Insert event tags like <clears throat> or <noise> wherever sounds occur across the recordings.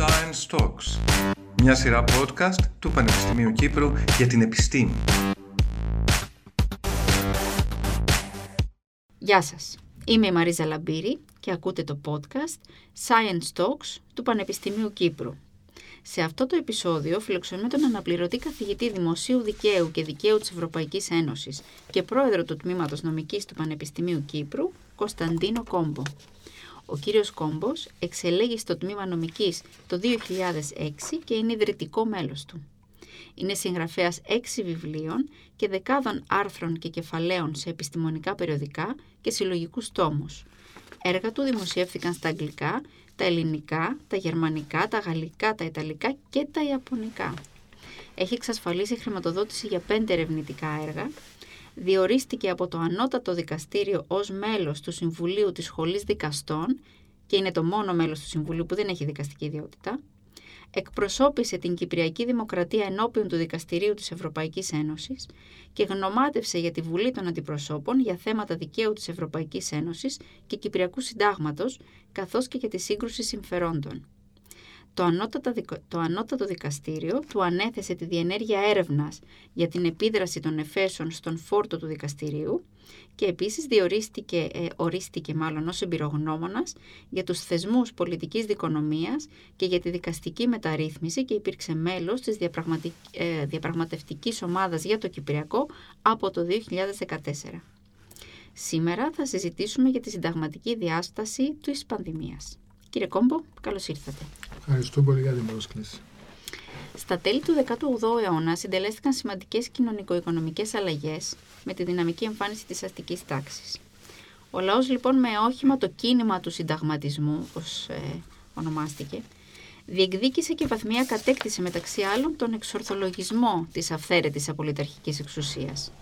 Science Talks, μια σειρά podcast του Πανεπιστημίου Κύπρου για την επιστήμη. Γεια σας. Είμαι η Μαρίζα Λαμπύρη και ακούτε το podcast Science Talks του Πανεπιστημίου Κύπρου. Σε αυτό το επεισόδιο φιλοξενούμε τον αναπληρωτή καθηγητή Δημοσίου Δικαίου και Δικαίου της Ευρωπαϊκής Ένωσης και πρόεδρο του Τμήματος Νομικής του Πανεπιστημίου Κύπρου, Κωνσταντίνο Κόμπο. Ο κύριος Κόμπος εξελέγει στο Τμήμα Νομικής το 2006 και είναι ιδρυτικό μέλος του. Είναι συγγραφέας έξι βιβλίων και δεκάδων άρθρων και κεφαλαίων σε επιστημονικά περιοδικά και συλλογικούς τόμους. Έργα του δημοσιεύθηκαν στα αγγλικά, τα ελληνικά, τα γερμανικά, τα γαλλικά, τα ιταλικά και τα ιαπωνικά. Έχει εξασφαλίσει χρηματοδότηση για πέντε ερευνητικά έργα. Διορίστηκε από το Ανώτατο Δικαστήριο ως μέλος του Συμβουλίου της Σχολής Δικαστών και είναι το μόνο μέλος του Συμβουλίου που δεν έχει δικαστική ιδιότητα εκπροσώπησε την Κυπριακή Δημοκρατία ενώπιον του Δικαστηρίου της Ευρωπαϊκής Ένωσης και γνωμάτευσε για τη Βουλή των Αντιπροσώπων για θέματα δικαίου της Ευρωπαϊκής Ένωσης και Κυπριακού Συντάγματος, καθώς και για τη σύγκρουση συμφερόντων. Το ανώτατο, το ανώτατο δικαστήριο του ανέθεσε τη διενέργεια έρευνας για την επίδραση των εφέσεων στον φόρτο του δικαστηρίου και επίσης διορίστηκε, ε, ορίστηκε μάλλον ως εμπειρογνώμονας για τους θεσμούς πολιτικής δικονομίας και για τη δικαστική μεταρρύθμιση και υπήρξε μέλος της ε, διαπραγματευτικής ομάδας για το Κυπριακό από το 2014. Σήμερα θα συζητήσουμε για τη συνταγματική διάσταση της πανδημίας. Κύριε Κόμπο, καλώς ήρθατε. Ευχαριστώ πολύ για την πρόσκληση. Στα τέλη του 18ου αιώνα συντελέστηκαν σημαντικές κοινωνικο-οικονομικές αλλαγές με τη δυναμική εμφάνιση της αστικής τάξης. Ο λαός λοιπόν με όχημα το κίνημα του συνταγματισμού, όπως ε, ονομάστηκε, διεκδίκησε και βαθμία κατέκτησε μεταξύ άλλων τον εξορθολογισμό της αυθαίρετης απολυταρχικής εξουσίας.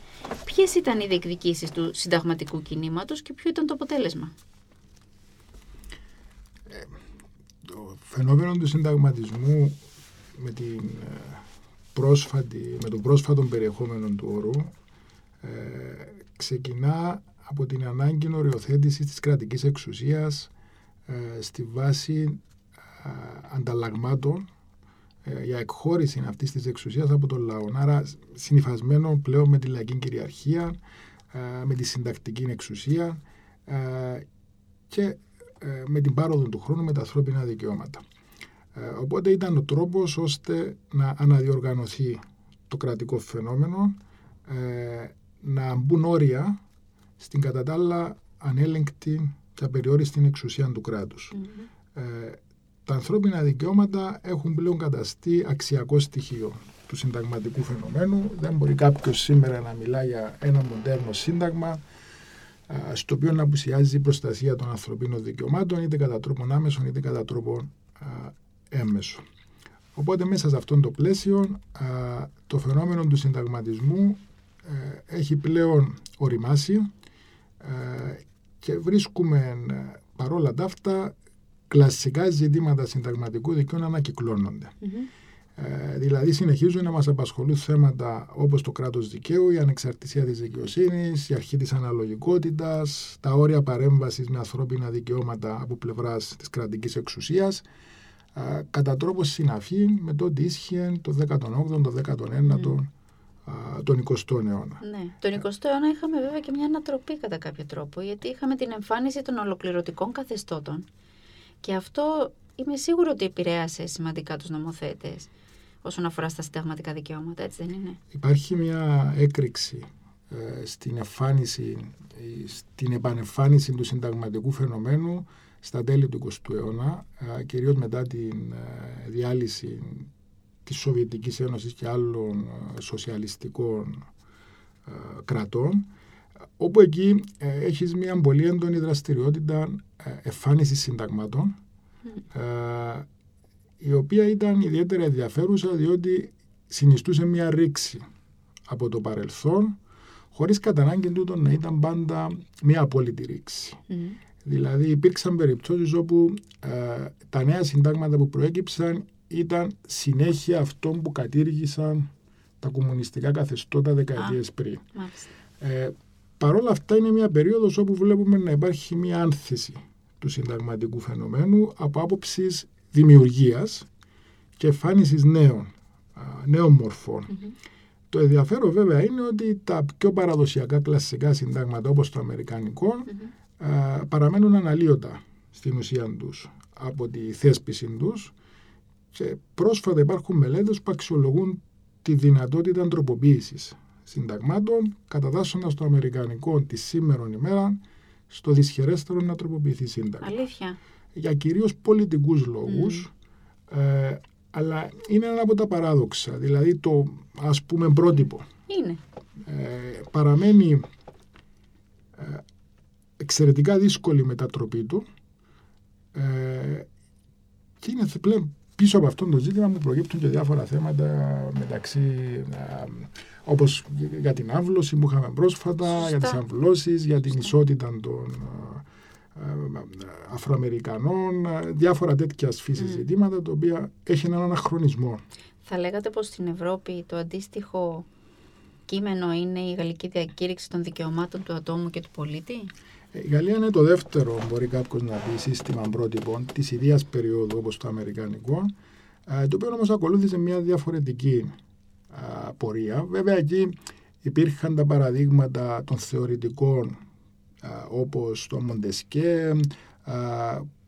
Ποιες ήταν οι διεκδικήσεις του συνταγματικού κινήματος και ποιο ήταν το αποτέλεσμα; Ε, το φαινόμενο του συνταγματισμού με, την ε, πρόσφατη, με τον πρόσφατο περιεχόμενο του όρου ε, ξεκινά από την ανάγκη οριοθέτησης της κρατικής εξουσίας ε, στη βάση ε, ανταλλαγμάτων για εκχώρηση αυτής της εξουσίας από τον λαό. Άρα συνειφασμένο πλέον με τη λαϊκή κυριαρχία, με τη συντακτική εξουσία και με την πάροδο του χρόνου με τα ανθρώπινα δικαιώματα. Ε, οπότε ήταν ο τρόπος ώστε να αναδιοργανωθεί το κρατικό φαινόμενο, ε, να μπουν όρια στην κατά τα άλλα ανέλεγκτη και απεριόριστη εξουσία του κρατους Ε, τα ανθρώπινα δικαιώματα έχουν πλέον καταστεί αξιακό στοιχείο του συνταγματικού φαινομένου. Δεν μπορεί κάποιος σήμερα να μιλά για ένα μοντέρνο σύνταγμα στο οποίο να απουσιάζει η προστασία των ανθρωπίνων δικαιωμάτων είτε κατά τρόπον άμεσον είτε κατά τρόπον έμεσο. Οπότε μέσα σε αυτό το πλαίσιο το φαινόμενο του συνταγματισμού ε, έχει πλέον οριμάσει ε, και βρίσκουμε ε, παρόλα τα αυτά κλασικά ζητήματα συνταγματικού δικαίου να ανακυκλώνονται. Δηλαδή συνεχίζουν να μας απασχολούν θέματα όπως το κράτος δικαίου, η ανεξαρτησία της δικαιοσύνης, η αρχή της αναλογικότητας, τα όρια παρέμβασης με ανθρώπινα δικαιώματα από πλευράς της κρατικής εξουσίας κατά τρόπος συναφή με το ότι ίσχυε το 18ο, το 19ο, mm. τον 20ο αιώνα. Ναι. Τον 20ο αιώνα είχαμε βέβαια και μια ανατροπή κατά κάποιο τρόπο, γιατί είχαμε την εμφάνιση των ολοκληρωτικών καθεστώτων. Και αυτό είμαι σίγουρο ότι επηρέασε σημαντικά τους νομοθέτες όσον αφορά στα συνταγματικά δικαιώματα, έτσι δεν είναι; Υπάρχει μια έκρηξη ε, στην εμφάνιση, στην επανεμφάνιση του συνταγματικού φαινομένου στα τέλη του 20ου αιώνα, κυρίως μετά τη ε, διάλυση της Σοβιετικής Ένωσης και άλλων ε, σοσιαλιστικών ε, κρατών, όπου εκεί έχεις μια πολύ έντονη δραστηριότητα εμφάνισης συνταγμάτων, η οποία ήταν ιδιαίτερα ενδιαφέρουσα διότι συνιστούσε μια ρήξη από το παρελθόν, χωρίς κατά ανάγκη τούτο να ήταν πάντα μια απόλυτη ρήξη. Δηλαδή υπήρξαν περιπτώσεις όπου ε, τα νέα συντάγματα που προέκυψαν ήταν συνέχεια αυτών που κατήργησαν τα κομμουνιστικά καθεστώτα δεκαετίες πριν. Ε, Παρ' όλα αυτά είναι μια περίοδος όπου βλέπουμε να υπάρχει μια άνθηση του συνταγματικού φαινομένου από άποψης δημιουργίας και εμφάνισης νέων, νέων μορφών. Το ενδιαφέρον βέβαια είναι ότι τα πιο παραδοσιακά κλασικά συντάγματα όπως το αμερικανικο παραμένουν αναλύωτα στην ουσία τους από τη θέσπιση τους και πρόσφατα υπάρχουν μελέτες που αξιολογούν τη δυνατότητα αντροποποίησης συνταγμάτων κατατάσσοντας το αμερικανικό τη σήμερα ημέρα στο δυσχερέστερο να τροποποιηθεί σύνταγμα. Αλήθεια. Για κυρίως πολιτικούς λόγους, ε, αλλά είναι ένα από τα παράδοξα. Δηλαδή το ας πούμε πρότυπο. Είναι. Ε, παραμένει ε, εξαιρετικά δύσκολη η μετατροπή του ε, και είναι πλέον πίσω από αυτό το ζήτημα που προκύπτουν και διάφορα θέματα μεταξύ όπως για την άμβλωση που είχαμε πρόσφατα, για τις αμβλώσεις, για την ισότητα των Αφροαμερικανών, διάφορα τέτοια φύσης mm. ζητήματα, τα οποία έχει έναν αναχρονισμό. Θα λέγατε πως στην Ευρώπη το αντίστοιχο κείμενο είναι η Γαλλική Διακήρυξη των Δικαιωμάτων του Ατόμου και του Πολίτη; Ε, η Γαλλία είναι το δεύτερο, μπορεί κάποιος να πει, σύστημα πρότυπων της ίδια περίοδου όπως το Αμερικανικό, ε, το οποίο όμως ακολούθησε μια διαφορετική πορεία. Βέβαια, εκεί υπήρχαν τα παραδείγματα των θεωρητικών όπως το Μοντεσκέ,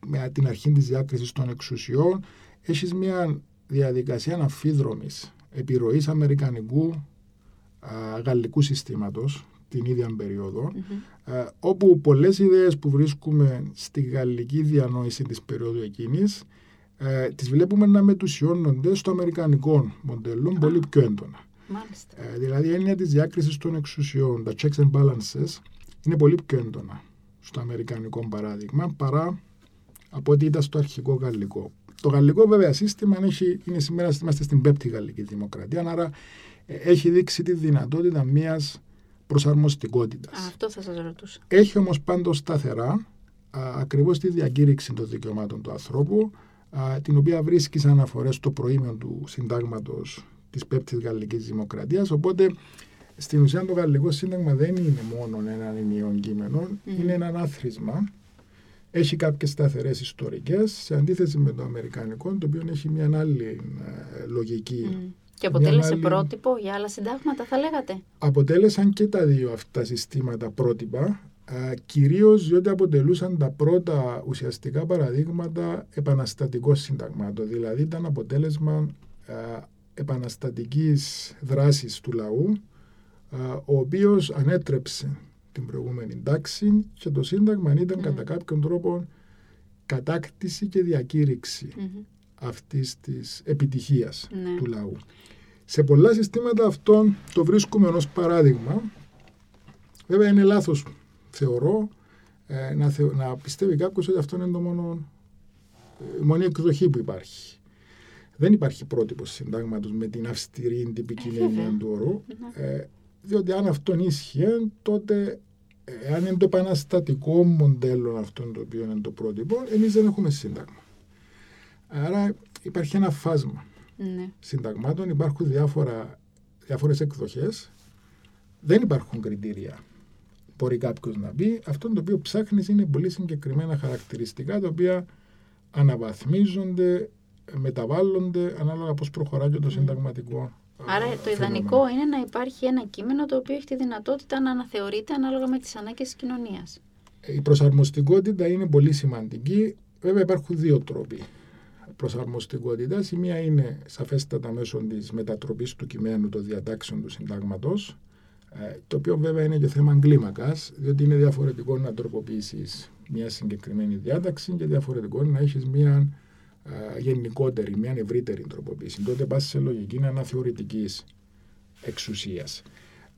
με την αρχή της διάκρισης των εξουσιών, έχεις μια διαδικασία αναφίδρομης επιρροής αμερικανικού γαλλικού συστήματος την ίδια όπου πολλές ιδέες που βρίσκουμε στη γαλλική διανόηση της περίοδου εκείνης ε, τις βλέπουμε να μετουσιώνονται στο αμερικανικό μοντέλο πολύ πιο έντονα. Ε, δηλαδή η έννοια της διάκρισης των εξουσιών, τα checks and balances, είναι πολύ πιο έντονα στο αμερικανικό παράδειγμα παρά από ό,τι ήταν στο αρχικό γαλλικό. Το γαλλικό βέβαια σύστημα έχει, είναι σήμερα είμαστε στην πέπτη γαλλική δημοκρατία, άρα ε, έχει δείξει τη δυνατότητα μιας προσαρμοστικότητας. Αυτό θα σας ρωτούσα. Έχει όμως πάντως σταθερά ακριβώς τη διακήρυξη των δικαιωμάτων του ανθρώπου, α, την οποία βρίσκει σαν αναφορές στο προήμιο του συντάγματος της πέπτης γαλλικής δημοκρατίας, οπότε στην ουσία το γαλλικό σύνταγμα δεν είναι μόνο ένα ενιαίο κείμενο, είναι ένα άθροισμα. Έχει κάποιες σταθερές ιστορικές, σε αντίθεση με το αμερικανικό, το οποίο έχει μια άλλη ε, λογική. Και αποτέλεσε πρότυπο για άλλα συντάγματα, θα λέγατε; Αποτέλεσαν και τα δύο αυτά συστήματα πρότυπα, κυρίως διότι αποτελούσαν τα πρώτα ουσιαστικά παραδείγματα επαναστατικών συνταγμάτων. Δηλαδή ήταν αποτέλεσμα επαναστατικής δράσης του λαού ο οποίος ανέτρεψε την προηγούμενη τάξη και το Σύνταγμα ήταν mm. κατά κάποιον τρόπο κατάκτηση και διακήρυξη mm-hmm. αυτής της επιτυχίας ναι. του λαού. Σε πολλά συστήματα αυτό το βρίσκουμε ως παράδειγμα. Βέβαια είναι λάθος, θεωρώ, ε, να, να πιστεύει κάποιος ότι αυτό είναι το μόνο, η μόνη εκδοχή που υπάρχει. Δεν υπάρχει πρότυπο συντάγματος με την αυστηρή τυπική ε, έννοια του όρου. Ναι. Ε, διότι αν αυτό ίσχυε, τότε αν είναι το επαναστατικό μοντέλο αυτό το οποίο είναι το πρότυπο, εμείς δεν έχουμε σύνταγμα. Άρα υπάρχει ένα φάσμα ναι. συνταγμάτων, υπάρχουν διάφορα, διάφορες εκδοχές, δεν υπάρχουν κριτήρια. Μπορεί κάποιος να πει, αυτό το οποίο ψάχνεις είναι πολύ συγκεκριμένα χαρακτηριστικά, τα οποία αναβαθμίζονται, μεταβάλλονται ανάλογα πώς προχωράει και το συνταγματικό Άρα το ιδανικό είναι να υπάρχει ένα κείμενο το οποίο έχει τη δυνατότητα να αναθεωρείται ανάλογα με τις ανάγκες της κοινωνίας. Η προσαρμοστικότητα είναι πολύ σημαντική. Βέβαια υπάρχουν δύο τρόποι προσαρμοστικότητας. Η μία είναι σαφέστατα μέσω της μετατροπής του κειμένου των διατάξεων του συντάγματος, ε, το οποίο βέβαια είναι και θέμα κλίμακας, διότι είναι διαφορετικό να τροποποιήσεις μια συγκεκριμένη διάταξη και διαφορετικό να έχεις μια γενικότερη, μια ευρύτερη τροποποίηση. Τότε πα σε λογική αναθεωρητικής εξουσίας.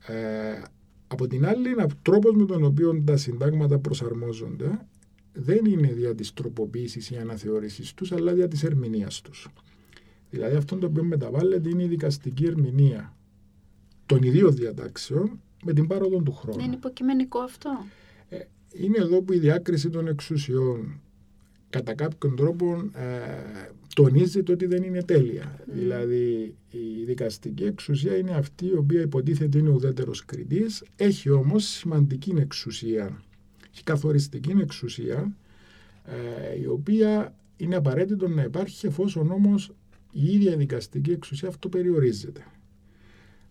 Ε, από την άλλη, ένα τρόπος με τον οποίο τα συντάγματα προσαρμόζονται δεν είναι δια της τροποποίησης ή αναθεώρησης τους, αλλά δια της ερμηνείας τους. Δηλαδή, αυτό το οποίο μεταβάλλεται είναι η δικαστική ερμηνεία των ιδίων διατάξεων με την πάροδο του χρόνου. Δεν είναι υποκειμενικό αυτό; Ε, είναι εδώ που η διάκριση των εξουσιών κατά κάποιον τρόπο ε, τονίζεται ότι δεν είναι τέλεια. Mm. Δηλαδή η δικαστική εξουσία είναι αυτή η οποία υποτίθεται είναι ουδέτερος κριτής, έχει όμως σημαντική εξουσία, έχει καθοριστική εξουσία, ε, η οποία είναι απαραίτητο να υπάρχει εφόσον όμως η ίδια δικαστική εξουσία αυτό περιορίζεται.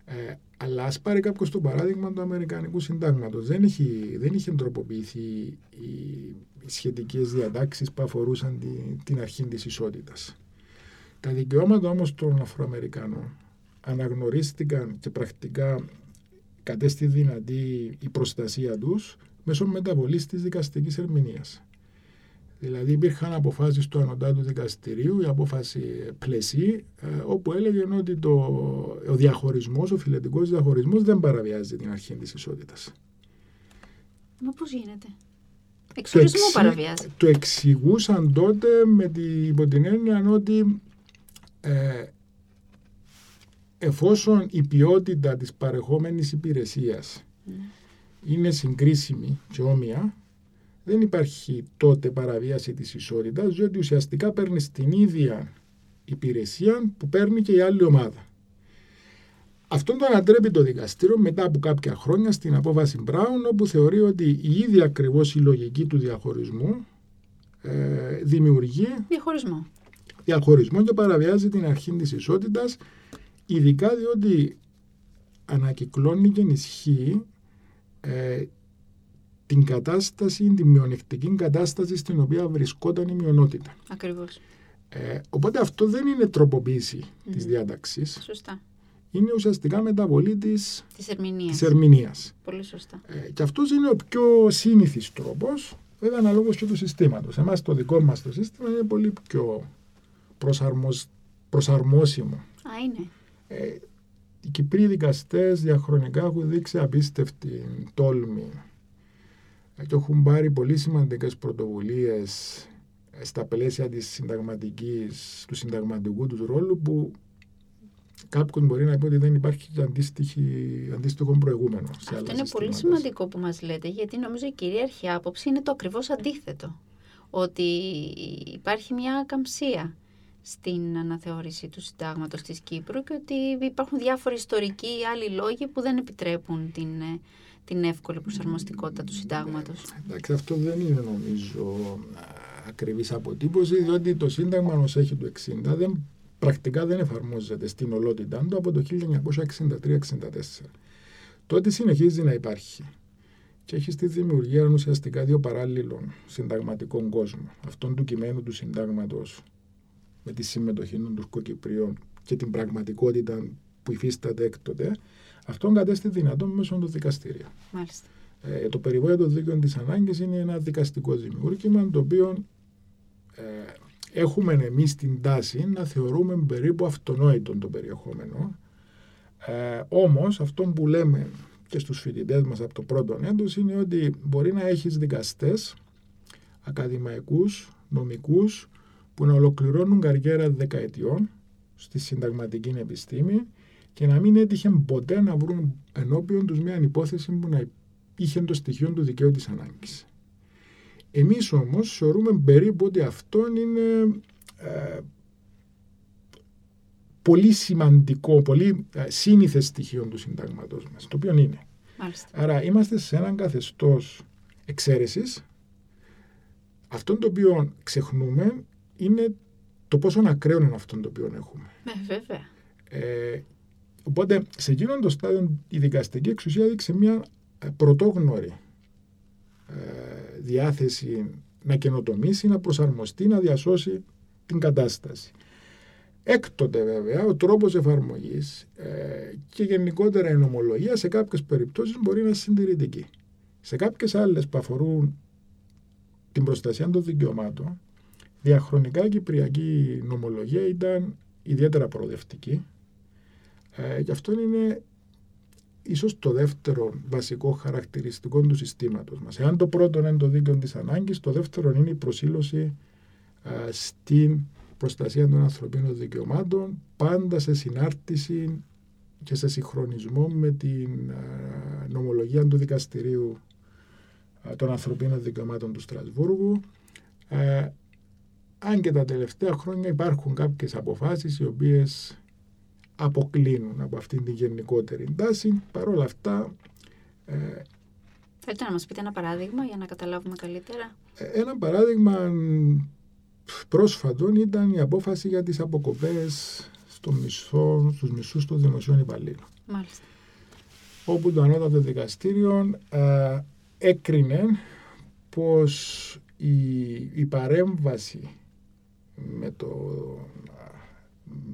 Ε, αλλά ας πάρει κάποιος το παράδειγμα του Αμερικανικού Συντάγματος. Δεν, έχει, δεν είχε τροποποιηθεί οι, οι σχετικές διατάξεις που αφορούσαν την αρχή της ισότητας. Τα δικαιώματα όμως των Αφροαμερικανών αναγνωρίστηκαν και πρακτικά κατέστη δυνατή η προστασία τους μέσω μεταβολής της δικαστικής ερμηνείας. Δηλαδή υπήρχαν αποφάσεις του Ανωτάτου Δικαστηρίου, η απόφαση πλαισί, ε, όπου έλεγε ότι το, ο διαχωρισμός, ο φιλετικός διαχωρισμός δεν παραβιάζει την αρχή της ισότητας. Μα πώς γίνεται; Εξορισμό παραβιάζει. Το εξηγούσαν τότε με την, υπό την έννοια ότι ε, εφόσον η ποιότητα της παρεχόμενης υπηρεσίας ναι. είναι συγκρίσιμη και όμοια, δεν υπάρχει τότε παραβίαση της ισότητας, διότι ουσιαστικά παίρνεις την ίδια υπηρεσία που παίρνει και η άλλη ομάδα. Αυτό το ανατρέπει το δικαστήριο μετά από κάποια χρόνια στην απόφαση Μπράουν, όπου θεωρεί ότι η ίδια ακριβώς η λογική του διαχωρισμού ε, δημιουργεί διαχωρισμό. διαχωρισμό και παραβιάζει την αρχή της ισότητας, ειδικά διότι ανακυκλώνει και ενισχύει ε, την κατάσταση, τη μειονεκτική κατάσταση στην οποία βρισκόταν η μειονότητα. Ακριβώς. Ε, οπότε αυτό δεν είναι τροποποίηση mm. της διάταξης. Σωστά. Είναι ουσιαστικά μεταβολή της, της ερμηνείας. Της ερμηνείας. Πολύ σωστά. Ε, και αυτός είναι ο πιο σύνηθις τρόπος, βέβαια αναλόγως και του συστήματος. Εμάς το δικό μας το σύστημα είναι πολύ πιο προσαρμοσ... προσαρμόσιμο. Α, είναι. Ε, οι Κυπροί δικαστές διαχρονικά έχουν δείξει απίστευτη τόλμη και έχουν πάρει πολύ σημαντικές πρωτοβουλίες στα πλαίσια της συνταγματικής, του συνταγματικού τους ρόλου που κάποιο μπορεί να πει ότι δεν υπάρχει αντίστοιχο προηγούμενο. Σε Αυτό είναι πολύ σημαντικό που μας λέτε γιατί νομίζω η κυρίαρχη άποψη είναι το ακριβώς αντίθετο. Ότι υπάρχει μια ακαμψία στην αναθεώρηση του συντάγματος της Κύπρου και ότι υπάρχουν διάφοροι ιστορικοί ή άλλοι λόγοι που δεν επιτρέπουν την την εύκολη προσαρμοστικότητα του συντάγματος. Εντάξει, αυτό δεν είναι νομίζω ακριβής αποτύπωση, διότι το σύνταγμα ως έχει του 60 δεν, πρακτικά δεν εφαρμόζεται στην ολότητά του από το 1963-64. Τότε συνεχίζει να υπάρχει και έχει στη δημιουργία ουσιαστικά δύο παράλληλων συνταγματικών κόσμων. Αυτόν του κειμένου του συντάγματος με τη συμμετοχή των Τουρκοκυπρίων και την πραγματικότητα που υφίσταται έκτοτε αυτό κατέστη δυνατόν μέσω του δικαστηρίου. Μάλιστα. Ε, το περιβόητο δίκαιο της ανάγκης είναι ένα δικαστικό δημιούργημα το οποίο ε, έχουμε εμείς την τάση να θεωρούμε περίπου αυτονόητο το περιεχόμενο. Ε, Όμως αυτό που λέμε και στους φοιτητές μας από το πρώτο έτος είναι ότι μπορεί να έχεις δικαστές, ακαδημαϊκούς, νομικούς που να ολοκληρώνουν καριέρα δεκαετιών στη συνταγματική επιστήμη και να μην έτυχε ποτέ να βρουν ενώπιον τους μια υπόθεση που να είχε το στοιχείο του δικαίου της ανάγκης. Εμείς όμως θεωρούμε περίπου ότι αυτό είναι ε, πολύ σημαντικό, πολύ ε, σύνηθες στοιχείο του συντάγματος μας, το οποίο είναι. Μάλιστα. Άρα είμαστε σε έναν καθεστώς εξαίρεσης. Αυτό το οποίο ξεχνούμε είναι το πόσο ακραίο είναι αυτό το οποίο έχουμε. Ναι, βέβαια. Ε, Οπότε σε εκείνον το στάδιο η δικαστική εξουσία έδειξε μια ε, πρωτόγνωρη ε, διάθεση να καινοτομήσει, να προσαρμοστεί, να διασώσει την κατάσταση. Έκτοτε βέβαια ο τρόπος εφαρμογής ε, και γενικότερα η νομολογία σε κάποιες περιπτώσεις μπορεί να είναι συντηρητική. Σε κάποιες άλλες που αφορούν την προστασία των δικαιωμάτων διαχρονικά η κυπριακή νομολογία ήταν ιδιαίτερα προοδευτική ε, και αυτό είναι ίσως το δεύτερο βασικό χαρακτηριστικό του συστήματος μας. Εάν το πρώτο είναι το δίκαιο της ανάγκης, το δεύτερο είναι η προσήλωση ε, στην προστασία των ανθρωπίνων δικαιωμάτων, πάντα σε συνάρτηση και σε συγχρονισμό με την ε, νομολογία του δικαστηρίου ε, των ανθρωπίνων δικαιωμάτων του Στρασβούργου. αν και τα τελευταία χρόνια υπάρχουν κάποιες αποφάσεις οι οποίες αποκλίνουν από αυτήν την γενικότερη τάση. Παρ' όλα αυτά... Ε, Θέλετε να μας πείτε ένα παράδειγμα για να καταλάβουμε καλύτερα; Ε, ένα παράδειγμα πρόσφατον ήταν η απόφαση για τις αποκοπές στο μισθό, στους μισθούς των δημοσίων υπαλλήλων. Μάλιστα. Όπου το ανώτατο δικαστήριο ε, έκρινε πως η, η παρέμβαση με, το,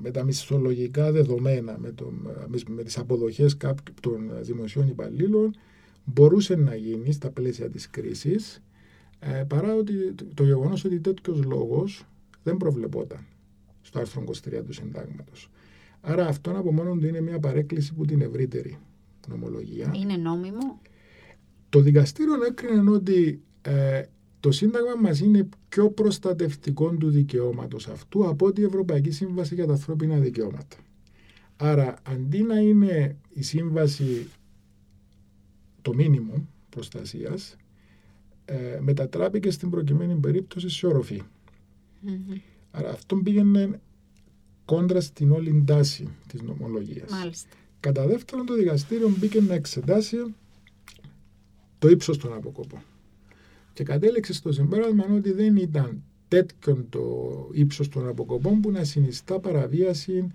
με τα μισθολογικά δεδομένα, με, το, με τις αποδοχές κάποιων δημοσίων υπαλλήλων μπορούσε να γίνει στα πλαίσια της κρίσης ε, παρά ότι το γεγονός ότι τέτοιος λόγος δεν προβλεπόταν στο άρθρο 23 του συντάγματος. Άρα αυτό από μόνο του είναι μια παρέκκληση που την ευρύτερη νομολογία. Είναι νόμιμο; Το δικαστήριο έκρινε ότι ε, το Σύνταγμα μας είναι πιο προστατευτικό του δικαιώματος αυτού από ότι η Ευρωπαϊκή Σύμβαση για τα Ανθρώπινα Δικαιώματα. Άρα, αντί να είναι η σύμβαση το μήνυμο προστασίας, ε, μετατράπηκε στην προκειμένη περίπτωση σε οροφή. Mm-hmm. Άρα αυτό πήγαινε κόντρα στην όλη τάση της νομολογίας. Μάλιστα. Κατά δεύτερον το δικαστήριο μπήκε να εξετάσει το ύψος των αποκόπων. Και κατέληξε στο συμπέρασμα ότι δεν ήταν τέτοιο το ύψος των αποκοπών που να συνιστά παραβίαση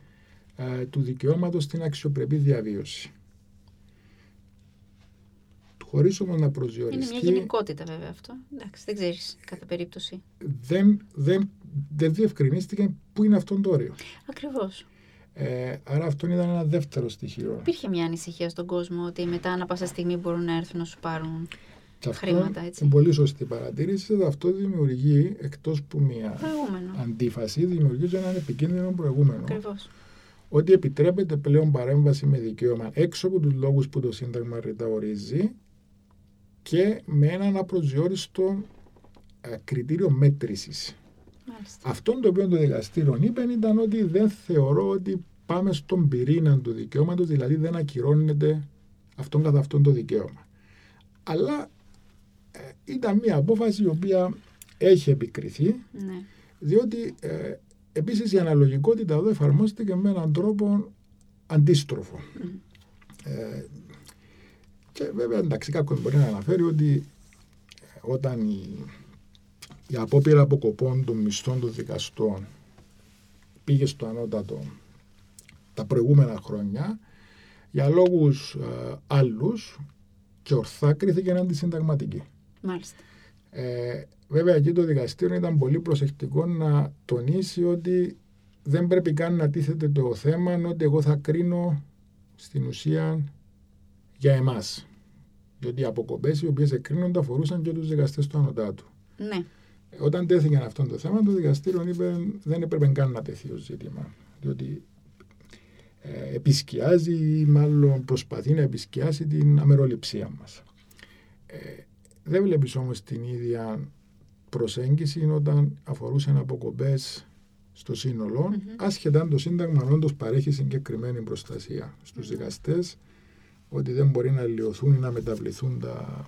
ε, του δικαιώματος στην αξιοπρεπή διαβίωση χωρίς όμως να προσδιοριστεί. Είναι μια γενικότητα βέβαια αυτό. Εντάξει, δεν ξέρεις κατά περίπτωση. Δεν, δεν, δεν διευκρινίστηκε πού είναι αυτό το όριο. Ακριβώς. Ε, άρα αυτό ήταν ένα δεύτερο στοιχείο. Υπήρχε μια ανησυχία στον κόσμο ότι μετά ανα πάσα στιγμή μπορούν να έρθουν να σου πάρουν και χρήματα. Έτσι. Είναι πολύ σωστή παρατήρηση. Αυτό δημιουργεί εκτός που μια προηγούμενο. αντίφαση, δημιουργεί και έναν επικίνδυνο προηγούμενο. Ακριβώς. Ότι επιτρέπεται πλέον παρέμβαση με δικαίωμα έξω από τους λόγους που το Σύνταγμα ρητά ορίζει και με έναν απροσδιόριστο ε, κριτήριο μέτρησης. Αυτό το οποίο το δικαστήριο είπε ήταν ότι δεν θεωρώ ότι πάμε στον πυρήνα του δικαιώματος, δηλαδή δεν ακυρώνεται αυτόν καθ' αυτόν το δικαίωμα. Αλλά ε, ήταν μια απόφαση η οποία έχει επικριθεί, ναι. διότι ε, επίσης η αναλογικότητα εδώ εφαρμόστηκε με έναν τρόπο αντίστροφο. Ε, και βέβαια εντάξει κάποιος μπορεί να αναφέρει ότι ε, όταν η, η απόπειρα αποκοπών των μισθών των δικαστών πήγε στο ανώτατο τα προηγούμενα χρόνια για λόγους ε, άλλους και ορθά κρίθηκε αντισυνταγματική. Μάλιστα. Ε, βέβαια εκεί το δικαστήριο ήταν πολύ προσεκτικό να τονίσει ότι δεν πρέπει καν να τίθεται το θέμα ότι εγώ θα κρίνω στην ουσία για εμάς. Διότι οι αποκοπές οι οποίες εκρίνονται αφορούσαν και τους δικαστές του Ανωτάτου. Ναι. Όταν τέθηκε αυτό το θέμα, το δικαστήριο είπε δεν έπρεπε καν να τεθεί ως ζήτημα. Διότι ε, επισκιάζει ή μάλλον προσπαθεί να επισκιάσει την αμεροληψία μας. Ε, δεν βλέπεις όμως την ίδια προσέγγιση όταν αφορούσαν αποκοπέ στο σύνολο, mm-hmm. άσχετα αν το Σύνταγμα όντως παρέχει συγκεκριμένη προστασία στους mm δικαστές ότι δεν μπορεί να λιωθούν ή να μεταβληθούν τα,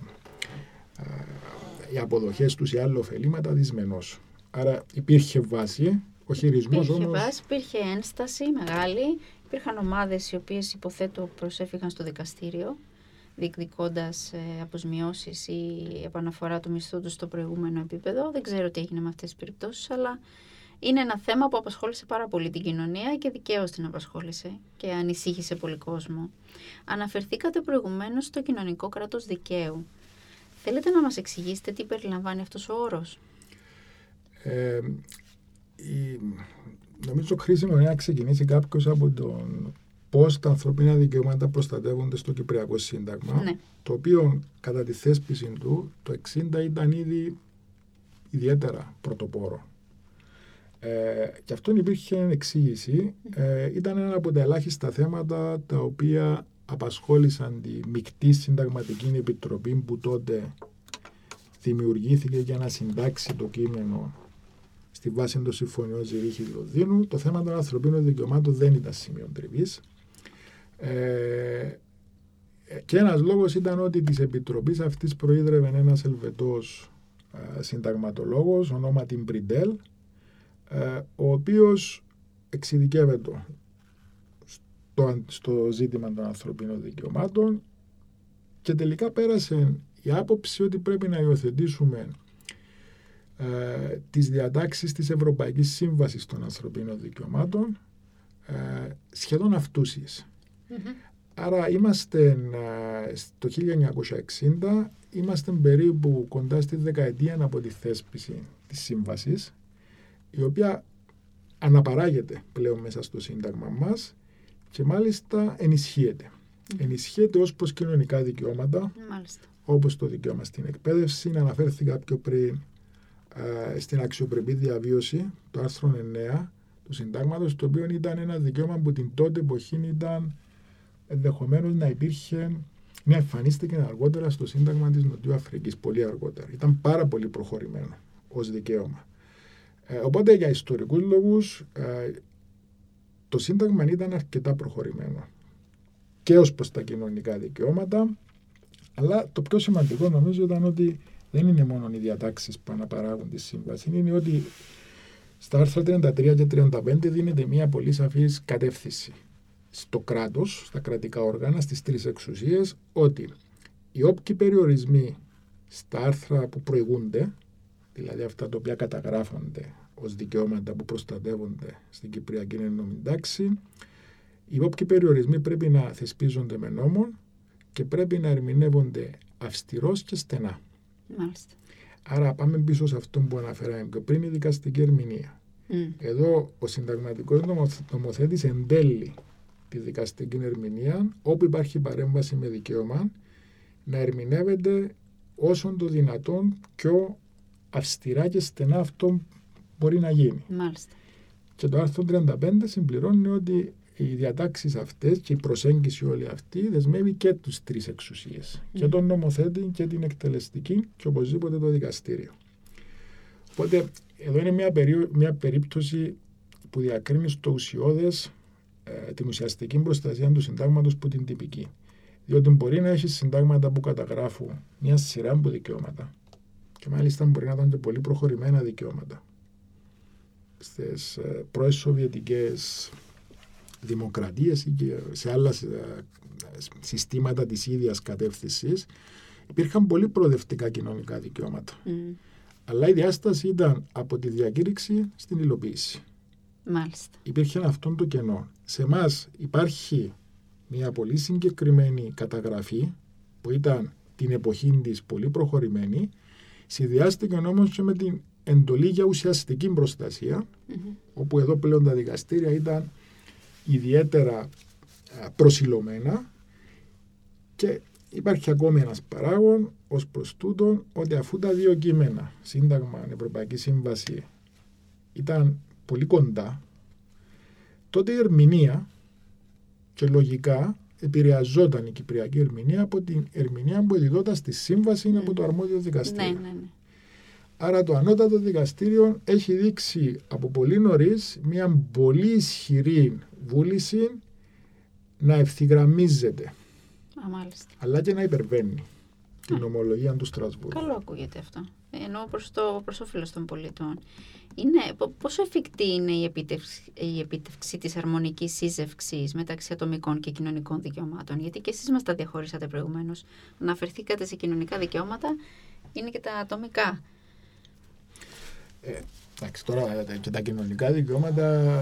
οι αποδοχές τους ή άλλα ωφελήματα δυσμενώς. Άρα υπήρχε βάση, ο χειρισμός υπήρχε όμως... βάση, υπήρχε ένσταση μεγάλη, υπήρχαν ομάδες οι οποίες υποθέτω προσέφηγαν στο δικαστήριο διεκδικώντας ε, αποσμιώσεις ή επαναφορά του μισθού του στο προηγούμενο επίπεδο. Δεν ξέρω τι έγινε με αυτές τις περιπτώσεις, αλλά είναι ένα θέμα που απασχόλησε πάρα πολύ την κοινωνία και δικαίως την απασχόλησε και ανησύχησε πολύ κόσμο. Αναφερθήκατε προηγουμένως στο κοινωνικό κράτος δικαίου. Θέλετε να μας εξηγήσετε τι περιλαμβάνει αυτός ο όρος; Ε, η, νομίζω χρήσιμο είναι να ξεκινήσει κάποιος από τον πώς τα ανθρώπινα δικαιώματα προστατεύονται στο Κυπριακό Σύνταγμα, ναι. το οποίο κατά τη θέσπιση του το 60 ήταν ήδη ιδιαίτερα πρωτοπόρο. Ε, και αυτόν υπήρχε εξήγηση. Ε, ήταν ένα από τα ελάχιστα θέματα τα οποία απασχόλησαν τη μεικτή συνταγματική επιτροπή που τότε δημιουργήθηκε για να συντάξει το κείμενο στη βάση των συμφωνιών Ζηρίχη Λονδίνου. Το θέμα των ανθρωπίνων δικαιωμάτων δεν ήταν σημείο τριβής. Ε, και ένας λόγος ήταν ότι της Επιτροπής αυτής προείδρευε ένας Ελβετός ε, συνταγματολόγος ονόματι Μπριντέλ ε, ο οποίος εξειδικεύεται στο, στο ζήτημα των ανθρωπίνων δικαιωμάτων και τελικά πέρασε η άποψη ότι πρέπει να υιοθετήσουμε ε, τις διατάξεις της Ευρωπαϊκής Σύμβασης των Ανθρωπίνων Δικαιωμάτων ε, σχεδόν αυτούσιες. Άρα είμαστε ε, στο 1960, είμαστε περίπου κοντά στη δεκαετία από τη θέσπιση της σύμβασης, η οποία αναπαράγεται πλέον μέσα στο Σύνταγμα μας και μάλιστα ενισχύεται. Ενισχύεται ως προς κοινωνικά δικαιώματα, Μάλιστα. όπως το δικαίωμα στην εκπαίδευση, αναφέρθηκα πιο πριν ε, στην αξιοπρεπή διαβίωση, το άρθρο 9 του Συντάγματος, το οποίο ήταν ένα δικαίωμα που την τότε εποχή ήταν ενδεχομένως να υπήρχε, να εμφανίστηκε αργότερα στο Σύνταγμα της Νοτιού Αφρικής, πολύ αργότερα. Ήταν πάρα πολύ προχωρημένο ως δικαίωμα. Ε, οπότε για ιστορικούς λόγους ε, το Σύνταγμα ήταν αρκετά προχωρημένο και ως προς τα κοινωνικά δικαιώματα αλλά το πιο σημαντικό νομίζω ήταν ότι δεν είναι μόνο οι διατάξεις που αναπαράγουν τη σύμβαση, είναι ότι στα άρθρα 33 και 35 δίνεται μια πολύ σαφής κατεύθυνση στο κράτος, στα κρατικά όργανα, στις τρεις εξουσίες, ότι οι όποιοι περιορισμοί στα άρθρα που προηγούνται, δηλαδή αυτά τα οποία καταγράφονται ως δικαιώματα που προστατεύονται στην Κυπριακή Ενωμένη Τάξη, οι όποιοι περιορισμοί πρέπει να θεσπίζονται με νόμον και πρέπει να ερμηνεύονται αυστηρός και στενά. Μάλιστα. Άρα πάμε πίσω σε αυτό που αναφέραμε πιο πριν, η δικαστική ερμηνεία. Mm. Εδώ ο συνταγματικός νομοθέτης εντέλει τη δικαστική ερμηνεία όπου υπάρχει παρέμβαση με δικαίωμα να ερμηνεύεται όσον το δυνατόν πιο αυστηρά και στενά αυτό μπορεί να γίνει. Μάλιστα. Και το άρθρο 35 συμπληρώνει ότι οι διατάξεις αυτές και η προσέγγιση όλη αυτή δεσμεύει και τους τρεις εξουσίες. Mm. Και τον νομοθέτη και την εκτελεστική και οπωσδήποτε το δικαστήριο. Οπότε εδώ είναι μια, περί, μια περίπτωση που διακρίνει στο ουσιώδες ε, την ουσιαστική προστασία του συντάγματος που την τυπική. Διότι μπορεί να έχεις συντάγματα που καταγράφουν μια σειρά από δικαιώματα και μάλιστα μπορεί να ήταν και πολύ προχωρημένα δικαιώματα. Στις ε, πρώες σοβιετικές δημοκρατίες ή και σε άλλα ε, συστήματα της ίδιας κατεύθυνσης υπήρχαν πολύ προοδευτικά κοινωνικά δικαιώματα. Mm. Αλλά η διάσταση ήταν από τη διακήρυξη στην υλοποίηση. Μάλιστα. Υπήρχε αυτό το κενό. Σε εμάς υπάρχει μια πολύ συγκεκριμένη καταγραφή που ήταν την εποχή της πολύ προχωρημένη, συνδυάστηκε όμως και με την εντολή για ουσιαστική προστασία, Mm-hmm. όπου εδώ πλέον τα δικαστήρια ήταν ιδιαίτερα προσιλωμένα και υπάρχει ακόμη ένας παράγον ως προς τούτον ότι αφού τα δύο κείμενα, Σύνταγμα, Ευρωπαϊκή Σύμβαση, ήταν πολύ κοντά, τότε η ερμηνεία και λογικά επηρεαζόταν η Κυπριακή ερμηνεία από την ερμηνεία που εδιδόταν στη σύμβαση mm. από το αρμόδιο δικαστήριο. Ναι, ναι, ναι. Άρα το ανώτατο δικαστήριο έχει δείξει από πολύ νωρίς μια πολύ ισχυρή βούληση να ευθυγραμμίζεται. Α, μάλιστα. Αλλά και να υπερβαίνει την ομολογία του Στρασβούργου. Καλό ακούγεται αυτό. Ενώ προς το προς όφελος των πολιτών. Είναι, πόσο εφικτή είναι η επίτευξη, η επίτευξη της αρμονικής σύζευξης μεταξύ ατομικών και κοινωνικών δικαιωμάτων; Γιατί και εσείς μας τα διαχωρίσατε προηγουμένως. Αναφερθήκατε σε κοινωνικά δικαιώματα, είναι και τα ατομικά. Ε, εντάξει, τώρα και τα κοινωνικά δικαιώματα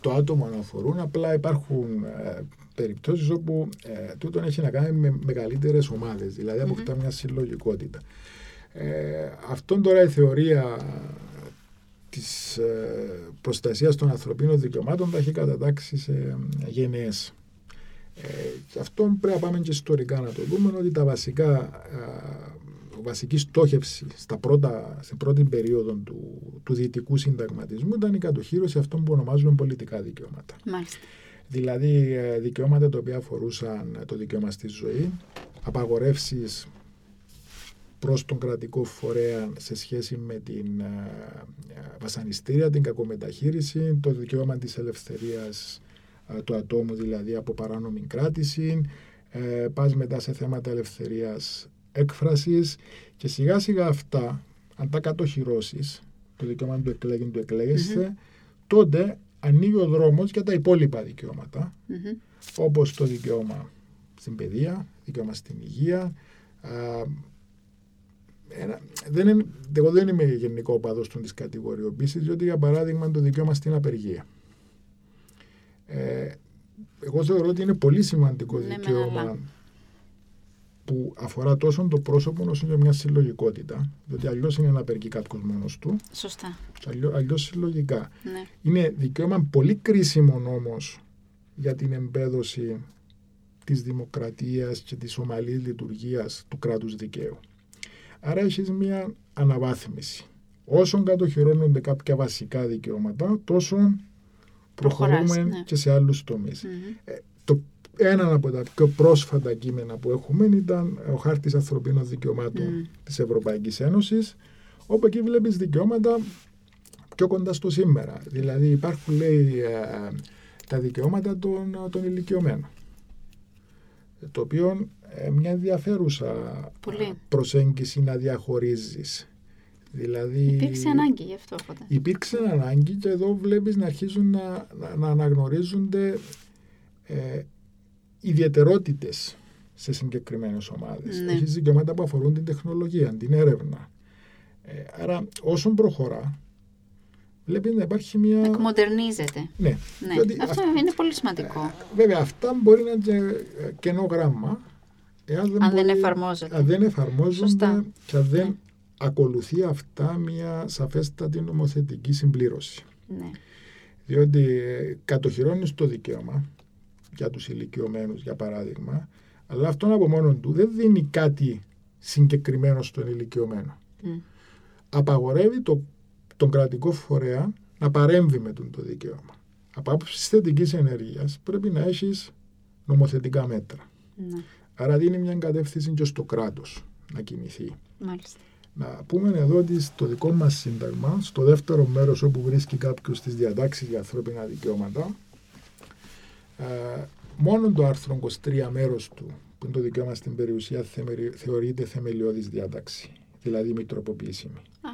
το άτομο αναφορούν, απλά υπάρχουν ε, περιπτώσεις όπου ε, τούτον έχει να κάνει με μεγαλύτερες ομάδες, δηλαδή αποκτά mm-hmm. μια συλλογικότητα. Ε, αυτόν τώρα η θεωρία της ε, προστασίας των ανθρωπίνων δικαιωμάτων τα έχει κατατάξει σε γενναίες. Ε, και αυτό πρέπει να πάμε και ιστορικά να το δούμε ότι τα βασικά ε, βασική στόχευση στα πρώτα, στην πρώτη περίοδο του, του δυτικού συνταγματισμού ήταν η κατοχήρωση αυτών που ονομάζουμε πολιτικά δικαιώματα. Μάλιστα. Δηλαδή δικαιώματα τα οποία αφορούσαν το δικαίωμα στη ζωή, απαγορεύσεις προς τον κρατικό φορέα σε σχέση με την βασανιστήρια, την κακομεταχείριση, το δικαίωμα της ελευθερίας του ατόμου δηλαδή από παράνομη κράτηση, ε, πας μετά σε θέματα ελευθερίας έκφρασης και σιγά σιγά αυτά, αν τα κατοχυρώσεις, το δικαίωμα του εκλέγει του εκλέγεσθε, mm-hmm. τότε ανοίγει ο δρόμος για τα υπόλοιπα δικαιώματα, mm-hmm. όπως το δικαίωμα στην παιδεία, δικαίωμα στην υγεία, α, ένα, δεν είναι, εγώ δεν είμαι γενικό οπαδός τη κατηγοριοποίηση, διότι για παράδειγμα το δικαίωμα στην απεργία. Ε, εγώ θεωρώ ότι είναι πολύ σημαντικό Ναι, δικαίωμα μεγάλα. που αφορά τόσο το πρόσωπο όσο και μια συλλογικότητα. Διότι αλλιώς είναι να απεργεί κάποιος μόνος του, Σωστά. αλλιώς συλλογικά. Ναι. Είναι δικαίωμα πολύ κρίσιμο όμως για την εμπέδωση της δημοκρατίας και της ομαλής λειτουργίας του κράτους δικαίου. Άρα έχεις μια αναβάθμιση. Όσο κατοχυρώνονται κάποια βασικά δικαιώματα, τόσο προχωρούμε Προχωράς, ναι. και σε άλλους τομείς. Μμμ. Το ένα από τα πιο πρόσφατα κείμενα που έχουμε ήταν ο Χάρτης Ανθρωπίνων Δικαιωμάτων Μμ. της Ευρωπαϊκής Ένωσης, όπου εκεί βλέπεις δικαιώματα πιο κοντά στο σήμερα. Δηλαδή υπάρχουν, λέει, ε, τα δικαιώματα των, των ηλικιωμένων. Το οποίο ε, μια ενδιαφέρουσα Πολύ. ε, προσέγγιση να διαχωρίζεις. Δηλαδή, Υπήρξε ανάγκη γι' αυτό οπότε. Υπήρξε ανάγκη και εδώ βλέπεις να αρχίζουν να, να, να αναγνωρίζονται ε, ιδιαιτερότητες σε συγκεκριμένες ομάδες. Ναι. Έχεις δικαιώματα που αφορούν την τεχνολογία, την έρευνα. Ε, άρα όσον προχωρά, βλέπεις να υπάρχει μια... Εκμοντερνίζεται. Ναι, Ναι. διότι Αυτό αυ- είναι πολύ σημαντικό. Βέβαια, αυτά μπορεί να είναι και ε, κενό γράμμα. Εάν δεν, Αν δεν μπορεί- εφαρμόζεται. Αν δεν εφαρμόζονται Σωστά. και αν δεν Ναι. ακολουθεί αυτά μια σαφέστατη νομοθετική συμπλήρωση. Ναι. Διότι ε, κατοχυρώνεις το δικαίωμα για τους ηλικιωμένους, για παράδειγμα, αλλά αυτόν από μόνο του δεν δίνει κάτι συγκεκριμένο στον ηλικιωμένο. Μμ. Απαγορεύει το, τον κρατικό φορέα να παρέμβει με τον το δικαίωμα. Από άποψη θετικής ενέργειας πρέπει να έχεις νομοθετικά μέτρα. Ναι. Άρα δίνει μια κατεύθυνση και στο κράτος να κινηθεί. Μάλιστα. Να πούμε εδώ ότι στο δικό μας σύνταγμα, στο δεύτερο μέρος όπου βρίσκει κάποιος τις διατάξεις για ανθρώπινα δικαιώματα, ε, μόνο το άρθρο 23 μέρος του, που είναι το δικαίωμα στην περιουσία, θεμερι- θεωρείται θεμελιώδης διάταξη, δηλαδή μη τροποποιήσιμη. Α,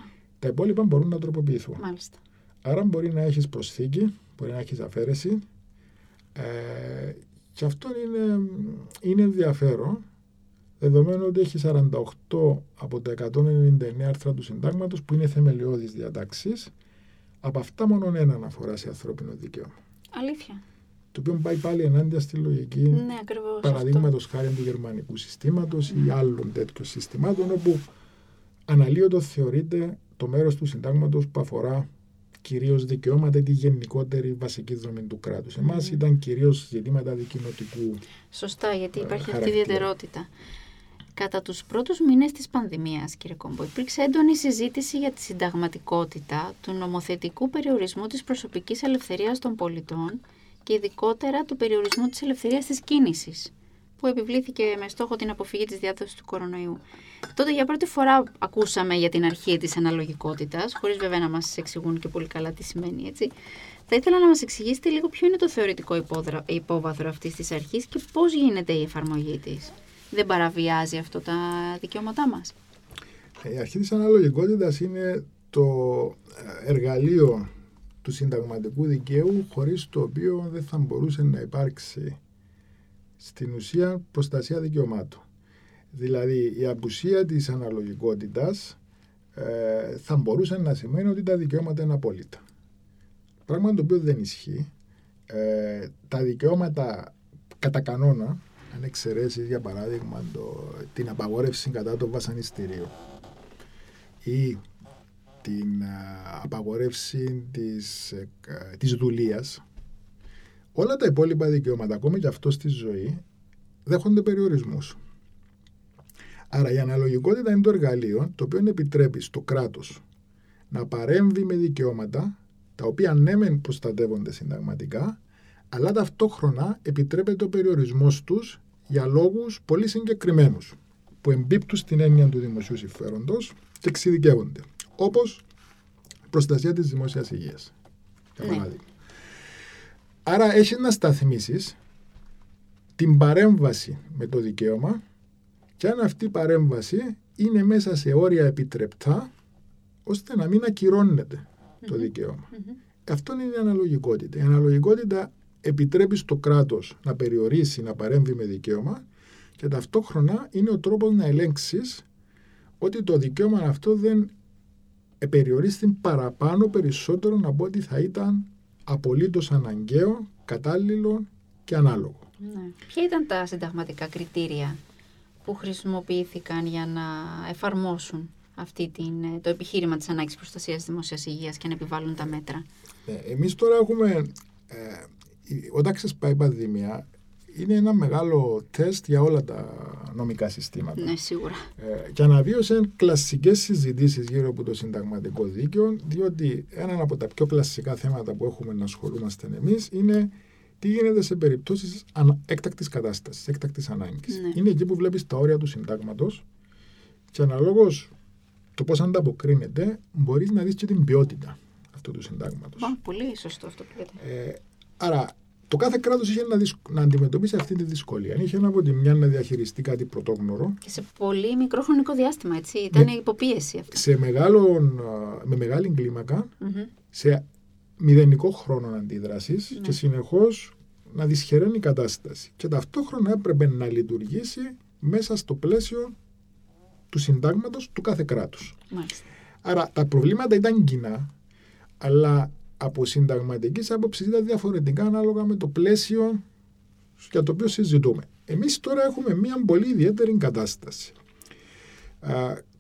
Τα υπόλοιπα μπορούν να τροποποιηθούν. μάλιστα. Άρα μπορεί να έχεις προσθήκη, μπορεί να έχεις αφαίρεση ε, και αυτό είναι, είναι ενδιαφέρον δεδομένου ότι έχει 48 από τα 199 άρθρα του συντάγματος που είναι θεμελιώδεις διατάξεις από αυτά μόνο ένα αναφορά σε ανθρώπινο δικαίωμα Αλήθεια. το οποίο πάει πάλι ενάντια στη λογική Ναι, ακριβώς. παραδείγματος χάρη του γερμανικού συστήματος ή άλλων τέτοιων συστημάτων, όπου αναλύωτος θεωρείται το μέρος του συντάγματος που αφορά κυρίως δικαιώματα ή τη γενικότερη βασική δομή του κράτους. Εμάς Μμμ. ήταν κυρίως ζητήματα δικοινοτικού. Σωστά, γιατί ε, υπάρχει αυτή η χαρακτήρα. ιδιαιτερότητα. Κατά τους πρώτους μήνες της πανδημίας, κύριε Κόμπο, υπήρξε έντονη συζήτηση για τη συνταγματικότητα του νομοθετικού περιορισμού της προσωπικής ελευθερίας των πολιτών και ειδικότερα του περιορισμού της ελευθερίας της κίνησης, που επιβλήθηκε με στόχο την αποφυγή της διάδοσης του κορονοϊού. Τότε για πρώτη φορά ακούσαμε για την αρχή της αναλογικότητας, χωρίς βέβαια να μας εξηγούν και πολύ καλά τι σημαίνει, έτσι. Θα ήθελα να μας εξηγήσετε λίγο ποιο είναι το θεωρητικό υπόδρα- υπόβαθρο αυτής της αρχής και πώς γίνεται η εφαρμογή της. Δεν παραβιάζει αυτό τα δικαιώματά μας; Η αρχή της αναλογικότητας είναι το ε, εργαλείο του συνταγματικού δικαίου χωρίς το οποίο δεν θα μπορούσε να υπάρξει στην ουσία προστασία δικαιωμάτων. Δηλαδή η απουσία της αναλογικότητας ε, θα μπορούσε να σημαίνει ότι τα δικαιώματα είναι απόλυτα. Πράγμα το οποίο δεν ισχύει. Ε, τα δικαιώματα κατά κανόνα, αν εξαιρέσεις για παράδειγμα το, την απαγόρευση κατά το βασανιστήριο ή την α, απαγορεύση της, ε, κα- της δουλείας, όλα τα υπόλοιπα δικαιώματα, ακόμη και αυτό στη ζωή, δέχονται περιορισμούς. Άρα η αναλογικότητα είναι το εργαλείο το οποίο επιτρέπει στο κράτος να παρέμβει με δικαιώματα τα οποία ναι μεν προστατεύονται συνταγματικά αλλά ταυτόχρονα επιτρέπεται ο περιορισμός τους για λόγους πολύ συγκεκριμένους που εμπίπτουν στην έννοια του δημοσίου συμφέροντος και εξειδικεύονται όπως η προστασία της δημόσιας υγείας για Ναι. παράδειγμα. Άρα έχει να σταθμίσεις την παρέμβαση με το δικαίωμα και αν αυτή η παρέμβαση είναι μέσα σε όρια επιτρεπτά ώστε να μην ακυρώνεται το Μμμ. δικαίωμα. Μμμ. Αυτό είναι η αναλογικότητα. Η αναλογικότητα επιτρέπει στο κράτος να περιορίσει, να παρέμβει με δικαίωμα και ταυτόχρονα είναι ο τρόπος να ελέγξεις ότι το δικαίωμα αυτό δεν περιορίστηκε παραπάνω περισσότερο από ό,τι θα ήταν απολύτως αναγκαίο, κατάλληλο και ανάλογο. Ναι. Ποια ήταν τα συνταγματικά κριτήρια που χρησιμοποιήθηκαν για να εφαρμόσουν αυτή την, το επιχείρημα της ανάγκης προστασίας της δημόσιας υγείας και να επιβάλλουν τα μέτρα; Ναι, εμείς τώρα έχουμε, ε, όταν ξεσπάει η πανδημία, είναι ένα μεγάλο τεστ για όλα τα νομικά συστήματα. Ναι, σίγουρα. Ε, και αναβίωσε κλασικές συζητήσεις γύρω από το συνταγματικό δίκαιο, διότι ένα από τα πιο κλασικά θέματα που έχουμε να ασχολούμαστε εμείς είναι τι γίνεται σε περιπτώσεις έκτακτη κατάστασης, έκτακτης ανάγκης. Ναι. Είναι εκεί που βλέπεις τα όρια του συντάγματος και αναλόγως το πώς ανταποκρίνεται, μπορείς να δεις και την ποιότητα αυτού του συντάγματος. Πολύ σωστό αυτό που λέτε. Ε, άρα, το κάθε κράτος είχε να, δυσκ... να αντιμετωπίσει αυτή τη δυσκολία. Είχε από τη μια να διαχειριστεί κάτι πρωτόγνωρο. Και σε πολύ μικρό χρονικό διάστημα, έτσι. Ήταν με... υποπίεση αυτό. Σε μεγάλο, με μεγάλη κλίμακα, mm-hmm. σε μηδενικό χρόνο αντίδραση Ναι. και συνεχώς να δυσχεραίνει η κατάσταση. Και ταυτόχρονα έπρεπε να λειτουργήσει μέσα στο πλαίσιο του συντάγματος του κάθε κράτους. Μάλιστα. Άρα τα προβλήματα ήταν κοινά, αλλά από συνταγματικής άποψης ήταν διαφορετικά ανάλογα με το πλαίσιο για το οποίο συζητούμε. Εμείς τώρα έχουμε μια πολύ ιδιαίτερη κατάσταση.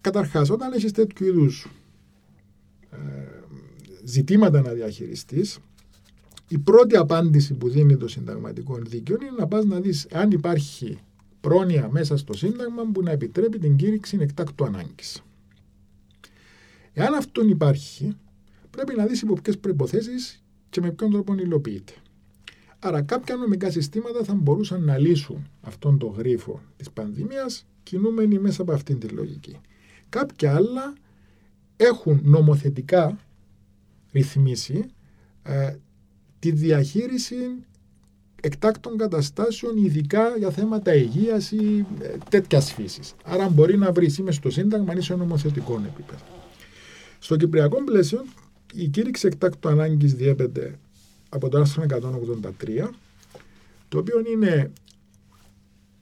Καταρχάς, όταν έχεις τέτοιου είδους ζητήματα να διαχειριστείς, η πρώτη απάντηση που δίνει το συνταγματικό δίκαιο είναι να πας να δεις αν υπάρχει πρόνοια μέσα στο Σύνταγμα που να επιτρέπει την κήρυξη εκτάκτου ανάγκης. Εάν αυτόν υπάρχει, πρέπει να δεις υπό ποιες προϋποθέσεις και με ποιον τρόπο υλοποιείται. Άρα κάποια νομικά συστήματα θα μπορούσαν να λύσουν αυτόν τον γρίφο της πανδημίας κινούμενοι μέσα από αυτήν τη λογική. Κάποια άλλα έχουν νομοθετικά ρυθμίσει ε, τη διαχείριση εκτάκτων καταστάσεων, ειδικά για θέματα υγείας ή ε, τέτοιας φύσης. Άρα, μπορεί να βρεις είμαι στο Σύνταγμα ή σε νομοθετικό επίπεδο. Στο κυπριακό πλαίσιο, η κήρυξη εκτάκτου ανάγκης διέπεται από το άρθρο 183, το οποίο είναι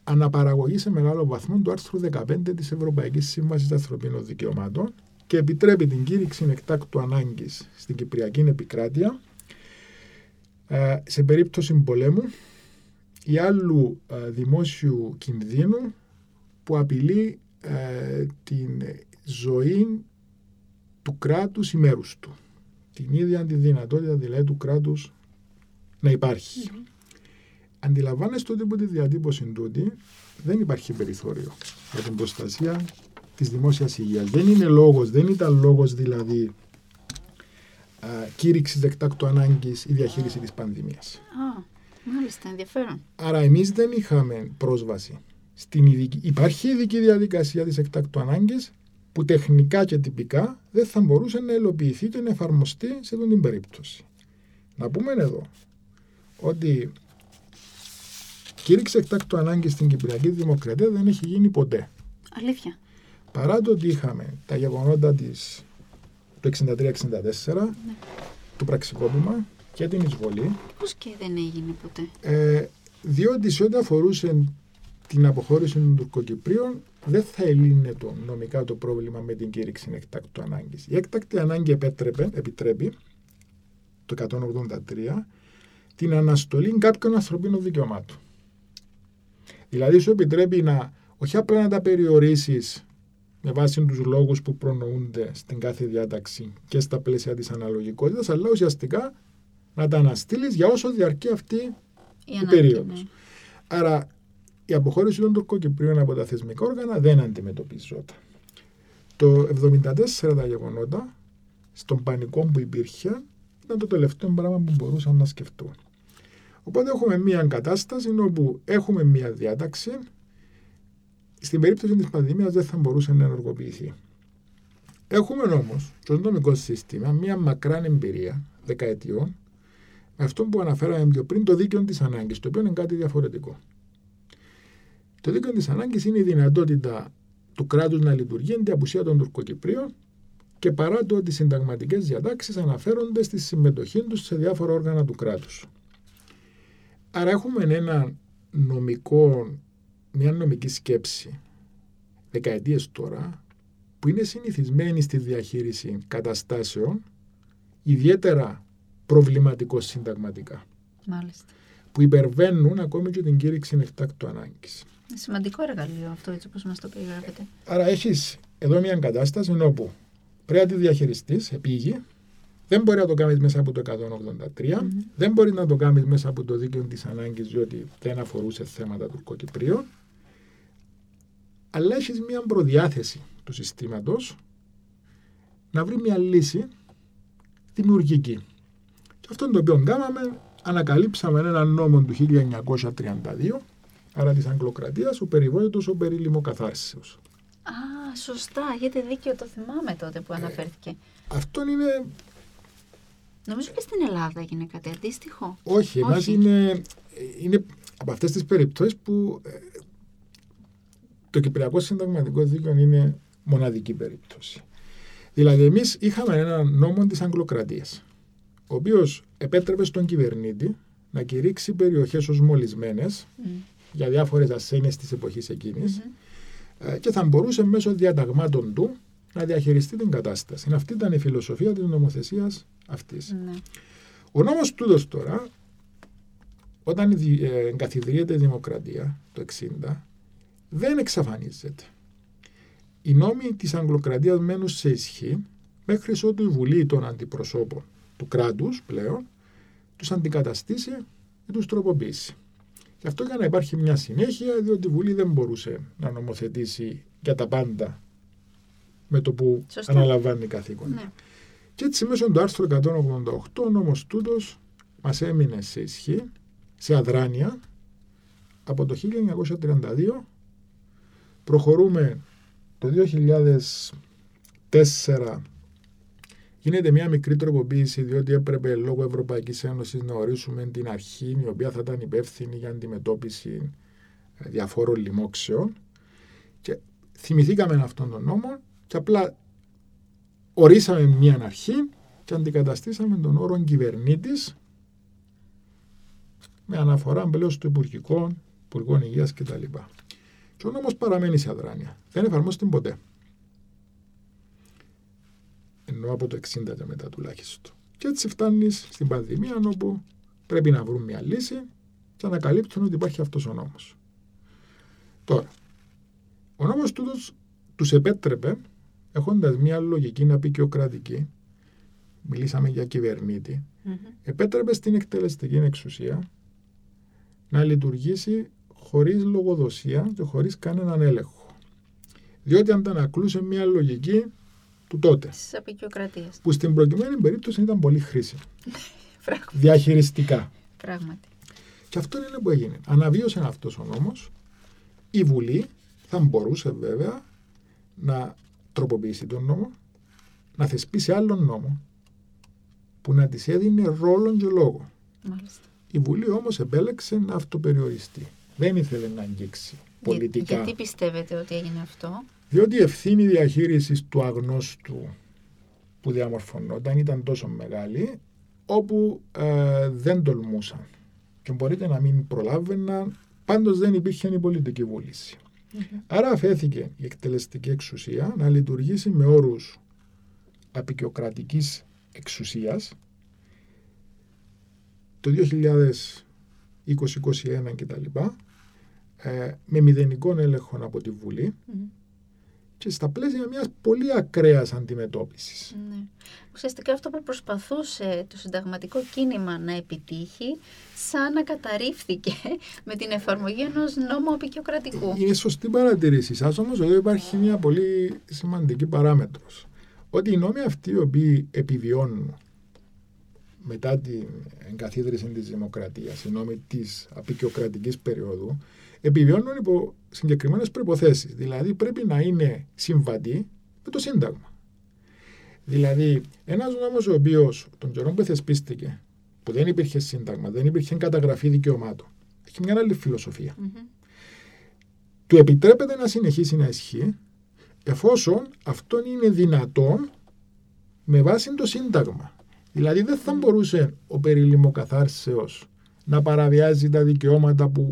αναπαραγωγή σε μεγάλο βαθμό του άρθρου 15 της Ευρωπαϊκής Σύμβασης Ανθρωπίνων Δικαιωμάτων και επιτρέπει την κήρυξη εκτάκτου ανάγκης στην Κυπριακή επικράτεια σε περίπτωση πολέμου ή άλλου δημόσιου κινδύνου που απειλεί την ζωή του κράτους ή μέρους του. Την ίδια τη δυνατότητα δηλαδή του κράτους να υπάρχει. Mm-hmm. Αντιλαμβάνεστε ότι από τη διατύπωση τούτη δεν υπάρχει περιθώριο για την προστασία της δημόσιας υγείας. Δεν είναι λόγος, δεν ήταν λόγος δηλαδή κήρυξης δεκτάκτου ανάγκης ή διαχείριση της πανδημίας. Α, μάλιστα, ενδιαφέρον. Άρα, εμείς δεν είχαμε πρόσβαση στην ειδική. Υπάρχει ειδική διαδικασία της εκτάκτου ανάγκης που τεχνικά και τυπικά δεν θα μπορούσε να υλοποιηθεί και να εφαρμοστεί σε αυτή την περίπτωση. Να πούμε εδώ ότι κήρυξη εκτάκτου ανάγκη στην Κυπριακή Δημοκρατία δεν έχει γίνει ποτέ. Αλήθεια. Παρά το ότι είχαμε τα γεγονότα της το 63-64 ναι. το πραξικόπημα και την εισβολή. Πώς και δεν έγινε ποτέ; Ε, διότι σε ό,τι αφορούσε την αποχώρηση των Τουρκοκυπρίων δεν θα ελύνε το νομικά το πρόβλημα με την κήρυξη εκτάκτου ανάγκης. Η έκτακτη ανάγκη επέτρεπε, επιτρέπει το 183 την αναστολή κάποιων ανθρωπίνων δικαιωμάτων. Δηλαδή σου επιτρέπει να όχι απλά να τα περιορίσεις με βάση τους λόγους που προνοούνται στην κάθε διάταξη και στα πλαίσια της αναλογικότητας, αλλά ουσιαστικά να τα αναστείλεις για όσο διαρκεί αυτή η, η περίοδος. Ναι. Άρα η αποχώρηση των τουρκοκυπρίων από τα θεσμικά όργανα δεν αντιμετωπιζόταν. Το 1974 τα γεγονότα, στον πανικό που υπήρχε, ήταν το τελευταίο πράγμα που μπορούσαν να σκεφτούν. Οπότε έχουμε μία κατάσταση όπου έχουμε μία διάταξη στην περίπτωση της πανδημίας δεν θα μπορούσε να ενεργοποιηθεί. Έχουμε όμως στο νομικό σύστημα μια μακρά εμπειρία δεκαετιών με αυτό που αναφέραμε πιο πριν το δίκαιο της ανάγκης, το οποίο είναι κάτι διαφορετικό. Το δίκαιο της ανάγκης είναι η δυνατότητα του κράτους να λειτουργεί εν τη απουσία των Τουρκοκυπρίων και παρά το ότι οι συνταγματικές διατάξεις αναφέρονται στη συμμετοχή τους σε διάφορα όργανα του κράτους. Άρα έχουμε ένα νομικό μια νομική σκέψη δεκαετίες τώρα που είναι συνηθισμένοι στη διαχείριση καταστάσεων ιδιαίτερα προβληματικό συνταγματικά. Μάλιστα. Που υπερβαίνουν ακόμη και την κήρυξη εκτάκτου ανάγκης. Σημαντικό εργαλείο αυτό, έτσι όπως μας το περιγράφετε. Άρα έχεις εδώ μια κατάσταση όπου πρέπει να τη διαχειριστείς επίγει, δεν μπορεί να το κάνεις μέσα από το 183, δεν μπορεί να το κάνεις μέσα από το δίκαιο της ανάγκης, διότι δεν αφορούσε θέματα τουρκοκυπρίων. Αλλά έχεις μια προδιάθεση του συστήματος να βρει μια λύση δημιουργική. Και αυτό το οποίο κάναμε, ανακαλύψαμε έναν νόμο του 1932, άρα της Αγγλοκρατίας, ο περιβόητος ο περί λιμοκαθάρσεως. Α, σωστά, έχετε δίκιο, το θυμάμαι τότε που αναφέρθηκε. Ε, αυτό είναι... Νομίζω και στην Ελλάδα έγινε κάτι αντίστοιχο. Όχι, εμάς είναι, είναι από αυτές τις περιπτώσεις που ε, το Κυπριακό Συνταγματικό Δίκαιο είναι μοναδική περίπτωση. Δηλαδή, εμείς είχαμε ένα νόμο της Αγγλοκρατίας, ο οποίος επέτρεπε στον κυβερνήτη να κηρύξει περιοχές ως μολυσμένες mm. Για διάφορες ασθένειες της εποχής εκείνης mm-hmm. και θα μπορούσε μέσω διαταγμάτων του να διαχειριστεί την κατάσταση. Αυτή ήταν η φιλοσοφία της νομοθεσίας αυτής. Mm. Ο νόμος τούτος τώρα, όταν ε, εγκαθιδρύεται η δημοκρατία το 60, δεν εξαφανίζεται οι νόμοι της Αγγλοκρατίας μένουν σε ισχύ μέχρι ότου η Βουλή των Αντιπροσώπων του κράτους πλέον τους αντικαταστήσει και τους τροποποιήσει. Γι' αυτό για να υπάρχει μια συνέχεια, διότι η Βουλή δεν μπορούσε να νομοθετήσει για τα πάντα με το που Σωστά. αναλαμβάνει καθήκον. Ναι. Και έτσι μέσω του άρθρου 188 ο νόμος τούτος μας έμεινε σε ισχύ, σε αδράνεια, από το 1932 προχωρούμε το 2004 γίνεται μια μικρή τροποποίηση διότι έπρεπε λόγω Ευρωπαϊκής Ένωσης να ορίσουμε την αρχή η οποία θα ήταν υπεύθυνη για αντιμετώπιση ε, διαφόρων λοιμόξεων και θυμηθήκαμε αυτόν τον νόμο και απλά ορίσαμε μια αρχή και αντικαταστήσαμε τον όρο κυβερνήτης με αναφορά πλέον στο Υπουργικό, Υπουργό Υγείας κτλ. Και ο νόμος παραμένει σε αδράνεια. Δεν εφαρμόζεται ποτέ. Ενώ από το 60 και μετά τουλάχιστον. Και έτσι φτάνεις στην πανδημία όπου πρέπει να βρουν μια λύση και ανακαλύπτουν ότι υπάρχει αυτός ο νόμος. Τώρα, ο νόμος τούτος τους επέτρεπε, έχοντας μια λογική να πει και ο κρατική, μιλήσαμε για κυβερνήτη, mm-hmm. επέτρεπε στην εκτελεστική εξουσία να λειτουργήσει χωρίς λογοδοσία και χωρίς κανέναν έλεγχο. Διότι αντανακλούσε μια λογική του τότε. Που στην προκειμένη περίπτωση ήταν πολύ χρήσιμη. <laughs> Διαχειριστικά. Πράγματι. Και αυτό είναι που έγινε. Αναβίωσε αυτός ο νόμος. Η Βουλή θα μπορούσε βέβαια να τροποποιήσει τον νόμο, να θεσπίσει άλλον νόμο που να της έδινε ρόλο και λόγο. Μάλιστα. Η Βουλή όμως επέλεξε να αυτοπεριοριστεί δεν ήθελε να αγγίξει πολιτικά. γιατί πιστεύετε ότι έγινε αυτό; Διότι η ευθύνη διαχείρισης του αγνώστου που διαμορφωνόταν ήταν τόσο μεγάλη όπου ε, δεν τολμούσαν. Και μπορείτε να μην προλάβαιναν πάντως δεν υπήρχε η πολιτική Άρα αφέθηκε η εκτελεστική εξουσία να λειτουργήσει με όρους απεικιοκρατικής εξουσίας. Το 2021 κτλ. Ε, με μηδενικών έλεγχο από τη Βουλή και στα πλαίσια μιας πολύ ακραίας αντιμετώπισης. Ναι. Ουσιαστικά αυτό που προσπαθούσε το συνταγματικό κίνημα να επιτύχει σαν να καταρρίφθηκε <laughs> με την εφαρμογή ενός νόμου απεικιοκρατικού. Είναι σωστή παρατηρήση σας, όμως εδώ υπάρχει μια πολύ σημαντική παράμετρος. Ότι οι νόμοι αυτοί οι οποίοι επιβιώνουν μετά την εγκαθίδρυση της δημοκρατίας, οι νόμοι της απεικιοκρατικής περίοδου, επιβιώνουν υπό συγκεκριμένες προϋποθέσεις. Δηλαδή πρέπει να είναι συμβατή με το Σύνταγμα. Δηλαδή, ένας νόμος ο οποίος τον καιρό που θεσπίστηκε, που δεν υπήρχε Σύνταγμα, δεν υπήρχε καταγραφή δικαιωμάτων, έχει μια άλλη φιλοσοφία. Του επιτρέπεται να συνεχίσει να ισχύει εφόσον αυτό είναι δυνατόν με βάση το Σύνταγμα. Δηλαδή δεν θα μπορούσε ο περιλημοκαθάρσεως να παραβιάζει τα δικαιώματα που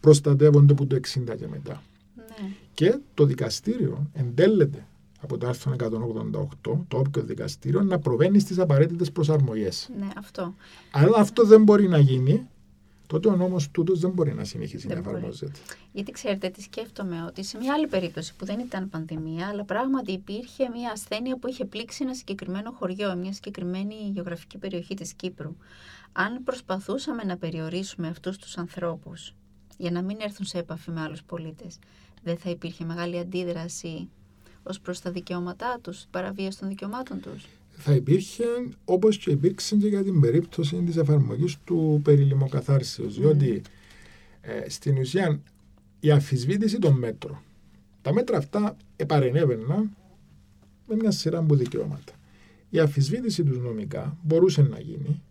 προστατεύονται από το 60 και μετά. Ναι. Και το δικαστήριο εντέλεται από το άρθρο 188, το όποιο δικαστήριο, να προβαίνει στις απαραίτητες προσαρμογές. Ναι, αυτό. Αλλά αυτό δεν μπορεί να γίνει, τότε ο νόμος τούτος δεν μπορεί να συνεχίσει Δεν να μπορεί. εφαρμόζεται. Γιατί ξέρετε τι σκέφτομαι, ότι σε μια άλλη περίπτωση που δεν ήταν πανδημία, αλλά πράγματι υπήρχε μια ασθένεια που είχε πλήξει ένα συγκεκριμένο χωριό, μια συγκεκριμένη γεωγραφική περιοχή της Κύπρου. Αν προσπαθούσαμε να περιορίσουμε αυτούς τους ανθρώπους για να μην έρθουν σε επαφή με άλλους πολίτες, δεν θα υπήρχε μεγάλη αντίδραση ως προς τα δικαιώματά τους, παραβίαση των δικαιωμάτων τους. Θα υπήρχε όπως και υπήρξε και για την περίπτωση της εφαρμογής του περιλημοκαθάρσεως, διότι ε, στην ουσία η αμφισβήτηση των μέτρων. Τα μέτρα αυτά επαρενέβαιναν με μια σειρά από δικαιώματα. Η αμφισβήτηση τους νομικά μπορούσε να γίνει.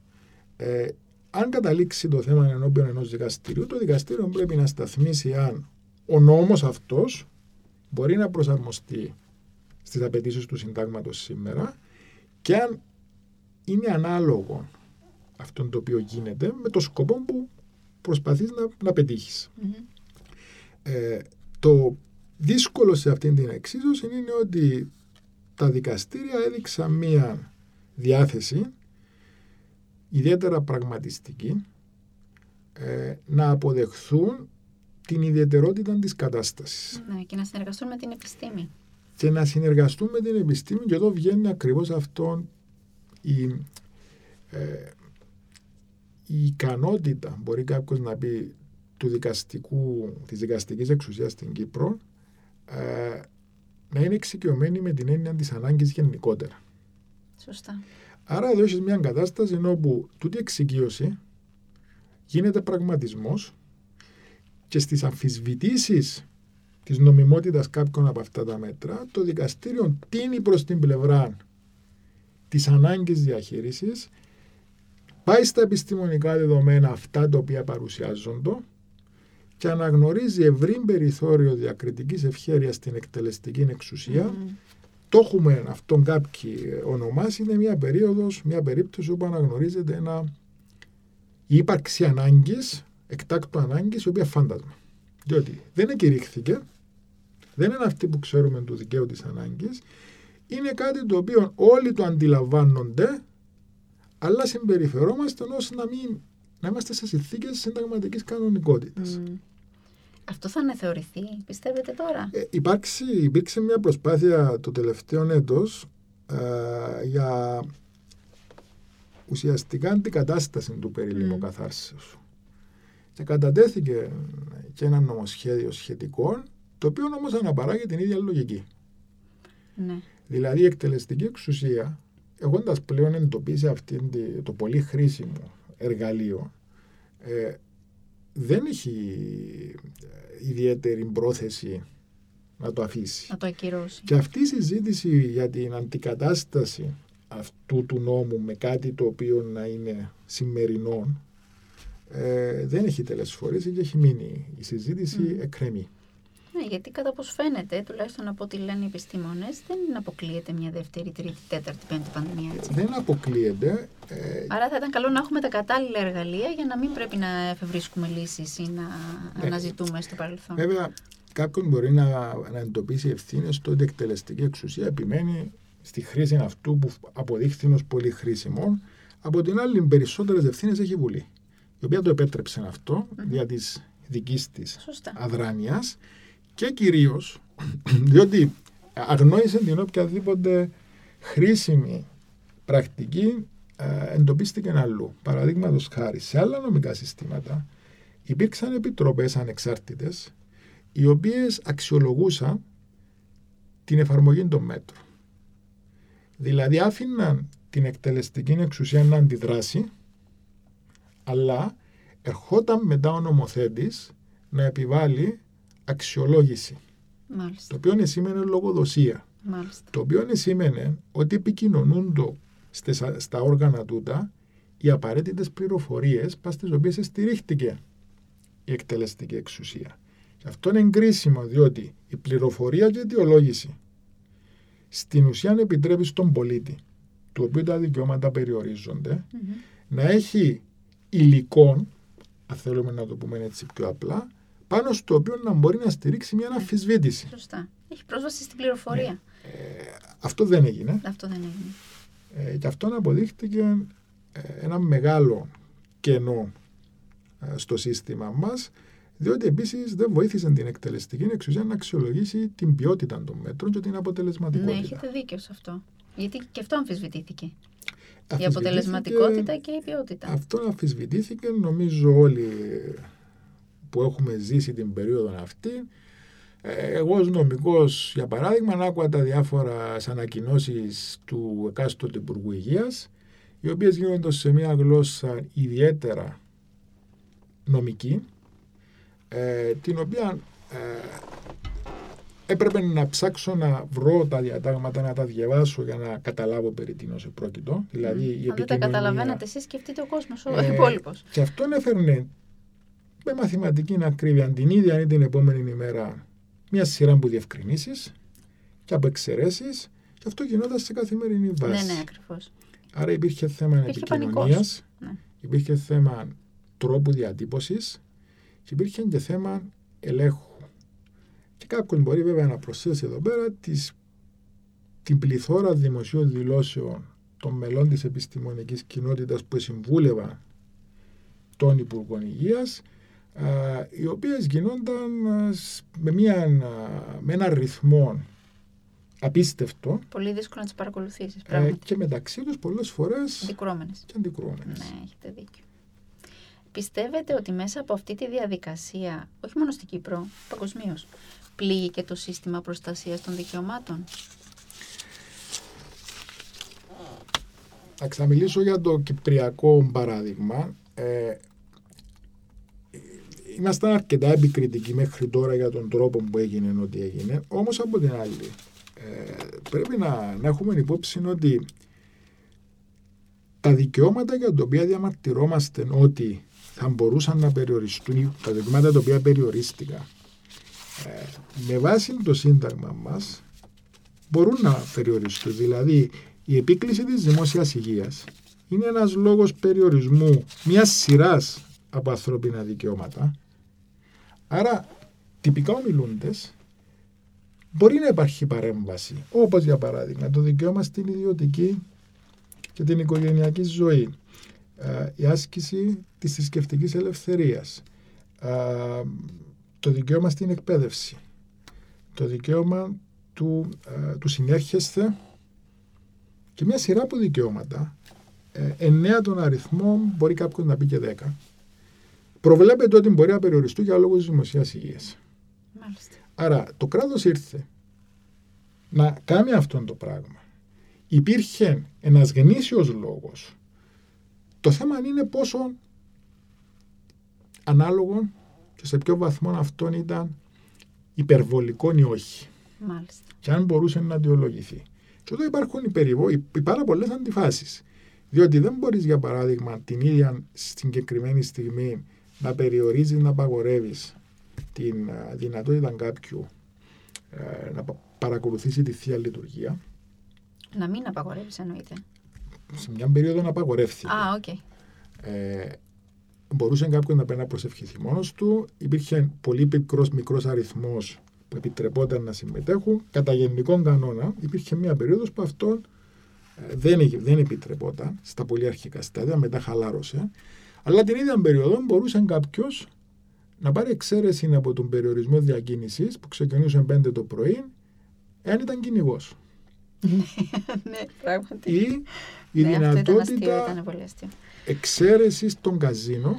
Ε, αν καταλήξει το θέμα ενώπιον ενός δικαστηρίου, το δικαστήριο πρέπει να σταθμίσει αν ο νόμος αυτός μπορεί να προσαρμοστεί στις απαιτήσεις του συντάγματος σήμερα και αν είναι ανάλογο αυτό το οποίο γίνεται με το σκοπό που προσπαθείς να, να πετύχεις. Μμμ. Ε, το δύσκολο σε αυτήν την εξίσωση είναι ότι τα δικαστήρια έδειξαν μία διάθεση ιδιαίτερα πραγματιστική ε, να αποδεχθούν την ιδιαιτερότητα της κατάστασης Ναι, και να συνεργαστούν με την επιστήμη. και να συνεργαστούν με την επιστήμη και εδώ βγαίνει ακριβώς αυτό η, ε, η ικανότητα, μπορεί κάποιος να πει, του δικαστικού, της δικαστικής εξουσίας στην Κύπρο ε, να είναι εξοικειωμένη με την έννοια της ανάγκης γενικότερα. Σωστά. Άρα εδώ έχεις μια κατάσταση όπου τούτη εξοικείωση γίνεται πραγματισμός και στις αμφισβητήσεις της νομιμότητας κάποιων από αυτά τα μέτρα το δικαστήριο τίνει προς την πλευρά της ανάγκης διαχείρισης πάει στα επιστημονικά δεδομένα αυτά τα οποία παρουσιάζονται και αναγνωρίζει ευρύ περιθώριο διακριτικής ευχέρειας στην εκτελεστική εξουσία Μμμ. Το έχουμε αυτόν κάποιοι ονομάσει, είναι μια περίοδος, μια περίπτωση όπου αναγνωρίζεται ένα, η ύπαρξη ανάγκης, εκτάκτου ανάγκης, η οποία φάντασμα. Διότι δεν εκηρύχθηκε, δεν είναι αυτή που ξέρουμε του δικαίου της ανάγκης, είναι κάτι το οποίο όλοι το αντιλαμβάνονται, αλλά συμπεριφερόμαστε ώστε να, μην, να είμαστε σε συνθήκες συνταγματικής κανονικότητας. Μμ. Αυτό θα αναθεωρηθεί, πιστεύετε τώρα; Ε, υπάρξει, υπήρξε μια προσπάθεια το τελευταίο έτος ε, για ουσιαστικά αντικατάσταση του περιλήμου Μμ. καθάρσεως. Και κατατέθηκε και ένα νομοσχέδιο σχετικό, το οποίο όμως αναπαράγει την ίδια λογική. Ναι. Δηλαδή η εκτελεστική εξουσία, έχοντας πλέον εντοπίσει αυτήν τη- το πολύ χρήσιμο εργαλείο, ε, δεν έχει ε, ιδιαίτερη πρόθεση να το αφήσει. Να το ακυρώσει. Και αυτή η συζήτηση για την αντικατάσταση αυτού του νόμου με κάτι το οποίο να είναι σημερινό ε, δεν έχει τελεσφορήσει και έχει μείνει η συζήτηση Μμ. εκκρεμή. Ναι, γιατί κατά πώς φαίνεται, τουλάχιστον από ό,τι λένε οι επιστήμονες, δεν αποκλείεται μια δεύτερη, τρίτη, τέταρτη, πέμπτη πανδημία. Έτσι. Δεν αποκλείεται. ε, Άρα θα ήταν καλό να έχουμε τα κατάλληλα εργαλεία για να μην πρέπει να εφευρίσκουμε λύσεις ή να Ναι. αναζητούμε στο παρελθόν. Βέβαια, κάποιον μπορεί να, να εντοπίσει ευθύνες στο ότι η εκτελεστική εξουσία επιμένει στη χρήση αυτού που αποδείχθηκε ως πολύ χρήσιμο. Από την άλλη, περισσότερες ευθύνες έχει η Βουλή, η οποία το επέτρεψε αυτό Μμμ. δια τη δικής της Σωστά. αδράνειας και κυρίως <clears throat> διότι αγνόησε την οποιαδήποτε χρήσιμη πρακτική ε, εντοπίστηκε αλλού. Παραδείγματος χάρη, σε άλλα νομικά συστήματα υπήρξαν επιτροπές ανεξάρτητες οι οποίες αξιολογούσαν την εφαρμογή των μέτρων. Δηλαδή άφηναν την εκτελεστική εξουσία να αντιδράσει αλλά ερχόταν μετά ο νομοθέτης να επιβάλλει αξιολόγηση Μάλιστα. το οποίο σημαίνει λογοδοσία Μάλιστα. το οποίο σημαίνει ότι επικοινωνούν το στις- στα όργανα τούτα οι απαραίτητες πληροφορίες πας στις οποίες στηρίχτηκε η εκτελεστική εξουσία. Και αυτό είναι κρίσιμο διότι η πληροφορία και η αιτιολόγηση στην ουσία επιτρέπει στον πολίτη του οποίου τα δικαιώματα περιορίζονται Μμμ. να έχει υλικό, αν θέλουμε να το πούμε έτσι πιο απλά, πάνω στο οποίο να μπορεί να στηρίξει μια αμφισβήτηση. Σωστά. Έχει πρόσβαση στην πληροφορία. αυτό δεν έγινε. Αυτό δεν έγινε. Ε, και αυτό αποδείχτηκε ε, ένα μεγάλο κενό ε, στο σύστημα μας διότι επίσης δεν βοήθησε την εκτελεστική εξουσία να αξιολογήσει την ποιότητα των μέτρων και την αποτελεσματικότητα. Ναι, έχετε δίκιο σε αυτό. Γιατί και αυτό αμφισβητήθηκε. Η αποτελεσματικότητα και η ποιότητα. Αυτό αμφισβητήθηκε νομίζω όλοι που έχουμε ζήσει την περίοδο αυτή. Ε, εγώ ως νομικός, για παράδειγμα, άκουγα τα διάφορα ανακοινώσεις του εκάστοτε Υπουργού Υγείας, οι οποίες γίνονται σε μια γλώσσα ιδιαίτερα νομική, ε, την οποία ε, έπρεπε να ψάξω να βρω τα διατάγματα, να τα διαβάσω για να καταλάβω περί τίνος πρόκειτο. Δηλαδή, mm. η Αν δεν τα καταλαβαίνετε εσείς, σκεφτείτε ο κόσμος, ο ε, υπόλοιπος. Και αυτό έφερνε με μαθηματική ακρίβεια την ίδια ή την επόμενη ημέρα μια σειρά από διευκρινήσει και από εξαιρέσει και αυτό γινόταν σε καθημερινή βάση. Ναι, ναι, ακριβώς. Άρα υπήρχε θέμα επικοινωνίας, ναι. υπήρχε θέμα τρόπου διατύπωσης και υπήρχε και θέμα ελέγχου. Και κάποιο μπορεί βέβαια να προσθέσει εδώ πέρα τις, την πληθώρα δημοσίων δηλώσεων των μελών της επιστημονικής κοινότητας που συμβούλευαν των Υπουργών Υγείας οι οποίες γινόνταν με, μια, με ένα ρυθμό απίστευτο. Πολύ δύσκολο να τις παρακολουθήσεις, ε, και μεταξύ τους πολλές φορές αντικρουόμενες. και αντικρουόμενες. Ναι, έχετε δίκιο. Πιστεύετε ότι μέσα από αυτή τη διαδικασία, όχι μόνο στην Κύπρο, παγκοσμίως, πλήγει και το σύστημα προστασίας των δικαιωμάτων; Θα μιλήσω για το κυπριακό παράδειγμα. Ε, ήμασταν αρκετά επικριτικοί μέχρι τώρα για τον τρόπο που έγινε ό,τι έγινε. Όμως από την άλλη, ε, πρέπει να, να έχουμε υπόψη ότι τα δικαιώματα για τα οποία διαμαρτυρόμαστε ότι θα μπορούσαν να περιοριστούν, τα δικαιώματα τα οποία περιορίστηκαν, ε, με βάση το σύνταγμα μας μπορούν να περιοριστούν. Δηλαδή, η επίκληση της δημόσιας υγείας είναι ένας λόγος περιορισμού μιας σειράς από ανθρώπινα δικαιώματα Άρα, τυπικά ομιλούντες, μπορεί να υπάρχει παρέμβαση. Όπως για παράδειγμα το δικαίωμα στην ιδιωτική και την οικογενειακή ζωή. η άσκηση της θρησκευτικής ελευθερίας. το δικαίωμα στην εκπαίδευση. Το δικαίωμα του, του συνέρχεστε και μια σειρά από δικαιώματα. Ε, εννέα των αριθμών μπορεί κάποιος να πει και δέκα προβλέπεται ότι μπορεί να περιοριστούν για λόγους δημοσίας υγείας. Άρα το κράτος ήρθε να κάνει αυτό το πράγμα. Υπήρχε ένας γνήσιος λόγος. Το θέμα είναι πόσο ανάλογο και σε ποιο βαθμό αυτόν ήταν υπερβολικό ή όχι. Μάλιστα. Και αν μπορούσε να αντιολογηθεί. Και εδώ υπάρχουν οι, περιβο... οι πάρα πολλές αντιφάσεις. Διότι δεν μπορείς, για παράδειγμα, την ίδια συγκεκριμένη στιγμή να περιορίζεις, να απαγορεύεις την δυνατότητα κάποιου ε, να παρακολουθήσει τη Θεία Λειτουργία. Να μην απαγορεύεις, εννοείται. Σε μια περίοδο να απαγορεύθηκε. Α, οκ. Ε, μπορούσε κάποιος να παίρνει να προσευχηθεί μόνος του. Υπήρχε πολύ μικρό μικρός αριθμός που επιτρεπόταν να συμμετέχουν. Κατά γενικό κανόνα, υπήρχε μια περίοδος που αυτό ε, δεν, δεν επιτρεπόταν στα πολύ αρχικά στάδια, μετά χαλάρωσε. Αλλά την ίδια περίοδο μπορούσε κάποιος να πάρει εξαίρεση από τον περιορισμό διακίνησης που ξεκινούσε 5 το πρωί, εάν ήταν κυνηγός. <laughs> ναι, πράγματι. Ή η ναι, δυνατότητα εξαίρεσης των καζίνο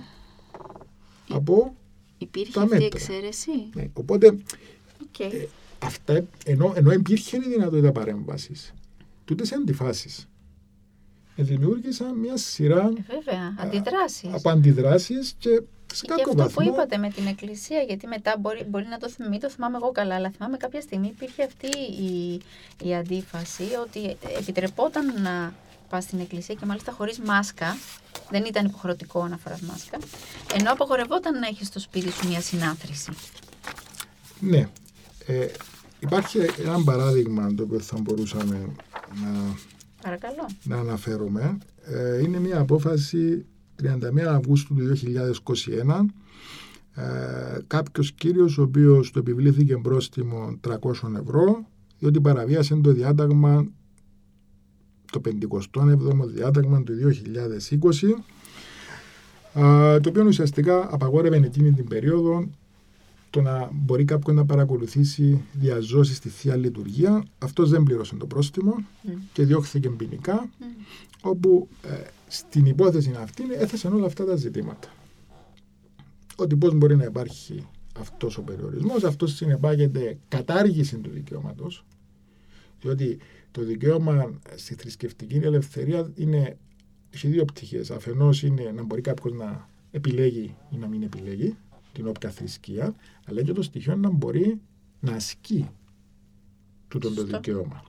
από Υπήρχε τα μέτρα. αυτή η εξαίρεση; Ναι, οπότε, okay. ε, αυτά, ενώ, ενώ υπήρχε η δυνατότητα παρέμβασης, τούτες σε αντιφάσεις δημιούργησαν μια σειρά ε, βέβαια, αντιδράσεις. από αντιδράσεις και σε και αυτό βαθμό... που είπατε με την Εκκλησία, γιατί μετά μπορεί, μπορεί να το θυμάμαι, το θυμάμαι εγώ καλά, αλλά θυμάμαι κάποια στιγμή υπήρχε αυτή η, η αντίφαση ότι επιτρεπόταν να πας στην Εκκλησία και μάλιστα χωρίς μάσκα, δεν ήταν υποχρεωτικό να φοράς μάσκα, ενώ απαγορευόταν να έχεις στο σπίτι σου μια συνάθρηση. Ναι. Ε, υπάρχει ένα παράδειγμα το οποίο θα μπορούσαμε να Παρακαλώ. να αναφέρουμε. Ε, είναι μια απόφαση 31 Αυγούστου του 2021 ε, κάποιος κύριος ο οποίος του επιβλήθηκε πρόστιμο 300 ευρώ διότι παραβίασε το διάταγμα το 57ο διάταγμα του 2020 το οποίο ουσιαστικά απαγόρευε εκείνη την περίοδο το να μπορεί κάποιον να παρακολουθήσει διαζώσει στη Θεία Λειτουργία. Αυτός δεν πλήρωσε το πρόστιμο και διώχθηκε ποινικά, όπου ε, στην υπόθεση αυτή έθεσαν όλα αυτά τα ζητήματα. Ότι πώς μπορεί να υπάρχει αυτός ο περιορισμός, αυτός συνεπάγεται κατάργηση του δικαιώματος, διότι το δικαίωμα στη θρησκευτική ελευθερία είναι, έχει δύο πτυχές. Αφενός είναι να μπορεί κάποιος να επιλέγει ή να μην επιλέγει, την όποια θρησκεία, αλλά και το στοιχείο να μπορεί να ασκεί τούτο το δικαίωμα.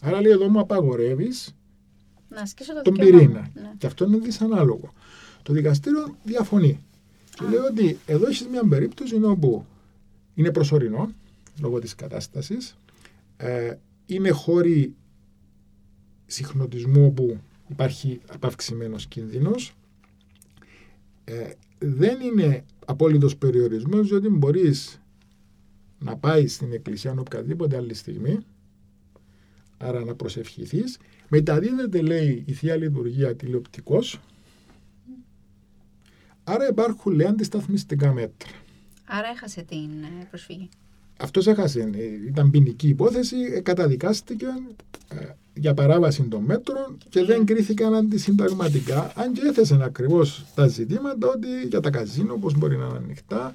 Άρα λέει εδώ μου απαγορεύεις το τον πυρήνα. Ναι. Και αυτό είναι δυσανάλογο. Το δικαστήριο διαφωνεί. Και λέει ότι εδώ έχεις μια περίπτωση όπου είναι προσωρινό λόγω της κατάστασης, ε, είναι χώροι συχνοτισμού όπου υπάρχει απαυξημένος κίνδυνος, ε, δεν είναι απόλυτος περιορισμός, διότι μπορείς να πάεις στην εκκλησία οποιαδήποτε άλλη στιγμή, άρα να προσευχηθείς. Μεταδίδεται, λέει, η θεία λειτουργία τηλεοπτικό. Άρα υπάρχουν, λέει, αντισταθμιστικά μέτρα. Άρα έχασε την ε, προσφυγή. Αυτός έχασε. Ε, ήταν ποινική υπόθεση, ε, καταδικάστηκε για παράβαση των μέτρων και δεν κρίθηκαν αντισυνταγματικά, αν και έθεσαν ακριβώς τα ζητήματα ότι για τα καζίνο πώς μπορεί να είναι ανοιχτά.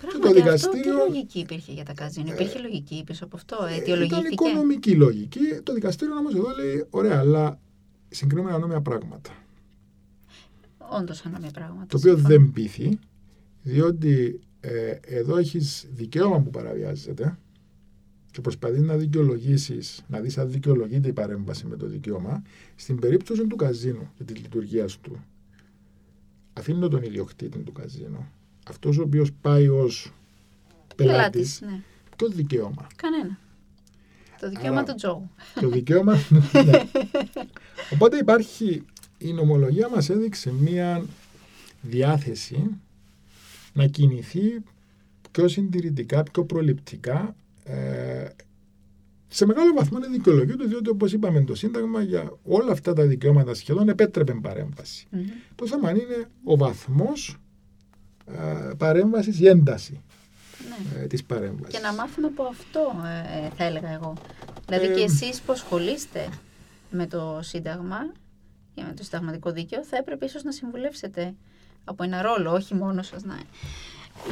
και το δικαστήριο. Τι λογική υπήρχε για τα καζίνο, υπήρχε ε, λογική πίσω από αυτό, ε, αιτιολογήθηκε; Ήταν οικονομική λογική. Το δικαστήριο όμως εδώ λέει: Ωραία, αλλά συγκρίνουμε ανώμια πράγματα. Όντως ανώμια πράγματα. Το οποίο δεν πείθει, διότι ε, εδώ έχεις δικαίωμα που παραβιάζεται και προσπαθείς να δικαιολογήσεις, να δεις αν δικαιολογείται η παρέμβαση με το δικαίωμα, στην περίπτωση του καζίνου και της λειτουργίας του, αφήνω τον ιδιοκτήτη του καζίνου, αυτός ο οποίος πάει ως πελάτης, ναι. ποιο δικαίωμα. Κανένα. Το δικαίωμα του Τζόου. Το δικαίωμα. <laughs> ναι. Οπότε υπάρχει, η νομολογία μας έδειξε μία διάθεση να κινηθεί πιο συντηρητικά, πιο προληπτικά ε, σε μεγάλο βαθμό είναι δικαιολογείται διότι όπως είπαμε το Σύνταγμα για όλα αυτά τα δικαιώματα σχεδόν επέτρεπε παρέμβαση. Mm-hmm. Το θέμα είναι ο βαθμός ε, παρέμβασης, η ένταση ναι. ε, της παρέμβασης. Και να μάθουμε από αυτό, ε, θα έλεγα εγώ. Δηλαδή και ε, εσείς που ασχολείστε με το Σύνταγμα και με το Συνταγματικό Δίκαιο, θα έπρεπε ίσως να συμβουλεύσετε από ένα ρόλο, όχι μόνος σας να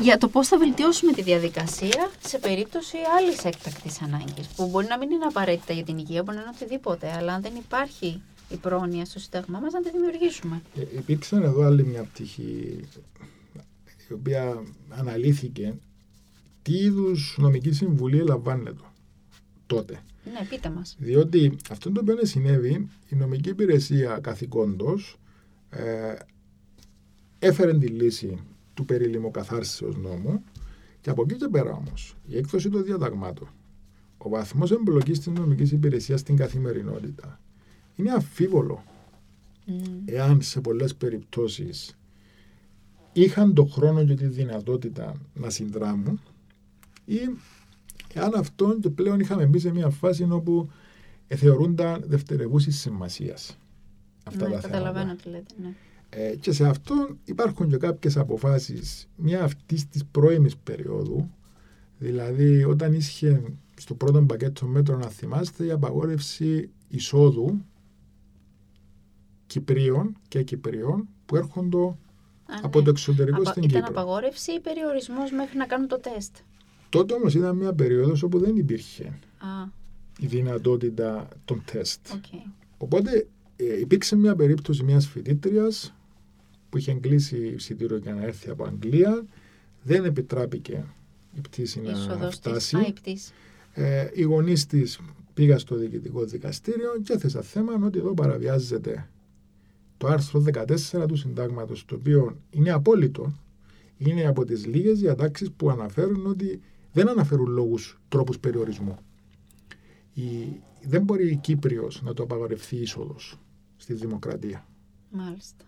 για το πώς θα βελτιώσουμε τη διαδικασία σε περίπτωση άλλης έκτακτης ανάγκης, που μπορεί να μην είναι απαραίτητα για την υγεία, μπορεί να είναι οτιδήποτε, αλλά αν δεν υπάρχει η πρόνοια στο Σύνταγμά μας, να τη δημιουργήσουμε. Ε, υπήρξε εδώ άλλη μια πτυχή, η οποία αναλύθηκε. Τι είδους νομική συμβουλή λαμβάνεται τότε; Ναι, πείτε μας. Διότι αυτό το οποίο συνέβη, η νομική υπηρεσία καθηκόντος ε, έφερε τη λύση του περί λιμοκαθάρσεως νόμου και από εκεί και πέρα όμως, η έκδοση των διαταγμάτων, ο βαθμός εμπλοκής της νομικής υπηρεσίας στην καθημερινότητα είναι αμφίβολο. Mm. Εάν σε πολλές περιπτώσεις είχαν το χρόνο και τη δυνατότητα να συνδράμουν ή εάν αυτόν και πλέον είχαμε μπει σε μια φάση όπου θεωρούνταν δευτερευούση σημασίας αυτά ναι, τα καταλαβαίνω τι λέτε, ναι. Ε, και σε αυτό υπάρχουν και κάποιες αποφάσεις μια αυτής της πρώιμης περίοδου δηλαδή όταν ίσχυε στο πρώτο πακέτο μέτρων να θυμάστε η απαγόρευση εισόδου Κυπρίων και Κυπρίων που έρχονται από ναι. το εξωτερικό στην ήταν Κύπρο. Ήταν απαγόρευση ή περιορισμός μέχρι να κάνουν το τεστ; Τότε όμως ήταν μια περίοδος όπου δεν υπήρχε η δυνατότητα των τεστ. Okay. Οπότε ε, υπήρξε μια περίπτωση μιας φοιτήτριας που είχε κλείσει εισιτήριο για να έρθει από Αγγλία. Δεν επιτράπηκε η πτήση να φτάσει. Ε, οι γονείς της πήγα στο διοικητικό δικαστήριο και έθεσα θέμα ότι εδώ παραβιάζεται το άρθρο 14 του συντάγματος, το οποίο είναι απόλυτο. Είναι από τις λίγες διατάξεις που αναφέρουν ότι δεν αναφέρουν λόγους τρόπους περιορισμού. Η, δεν μπορεί η Κύπριος να το απαγορευτεί είσοδος στη δημοκρατία. Μάλιστα.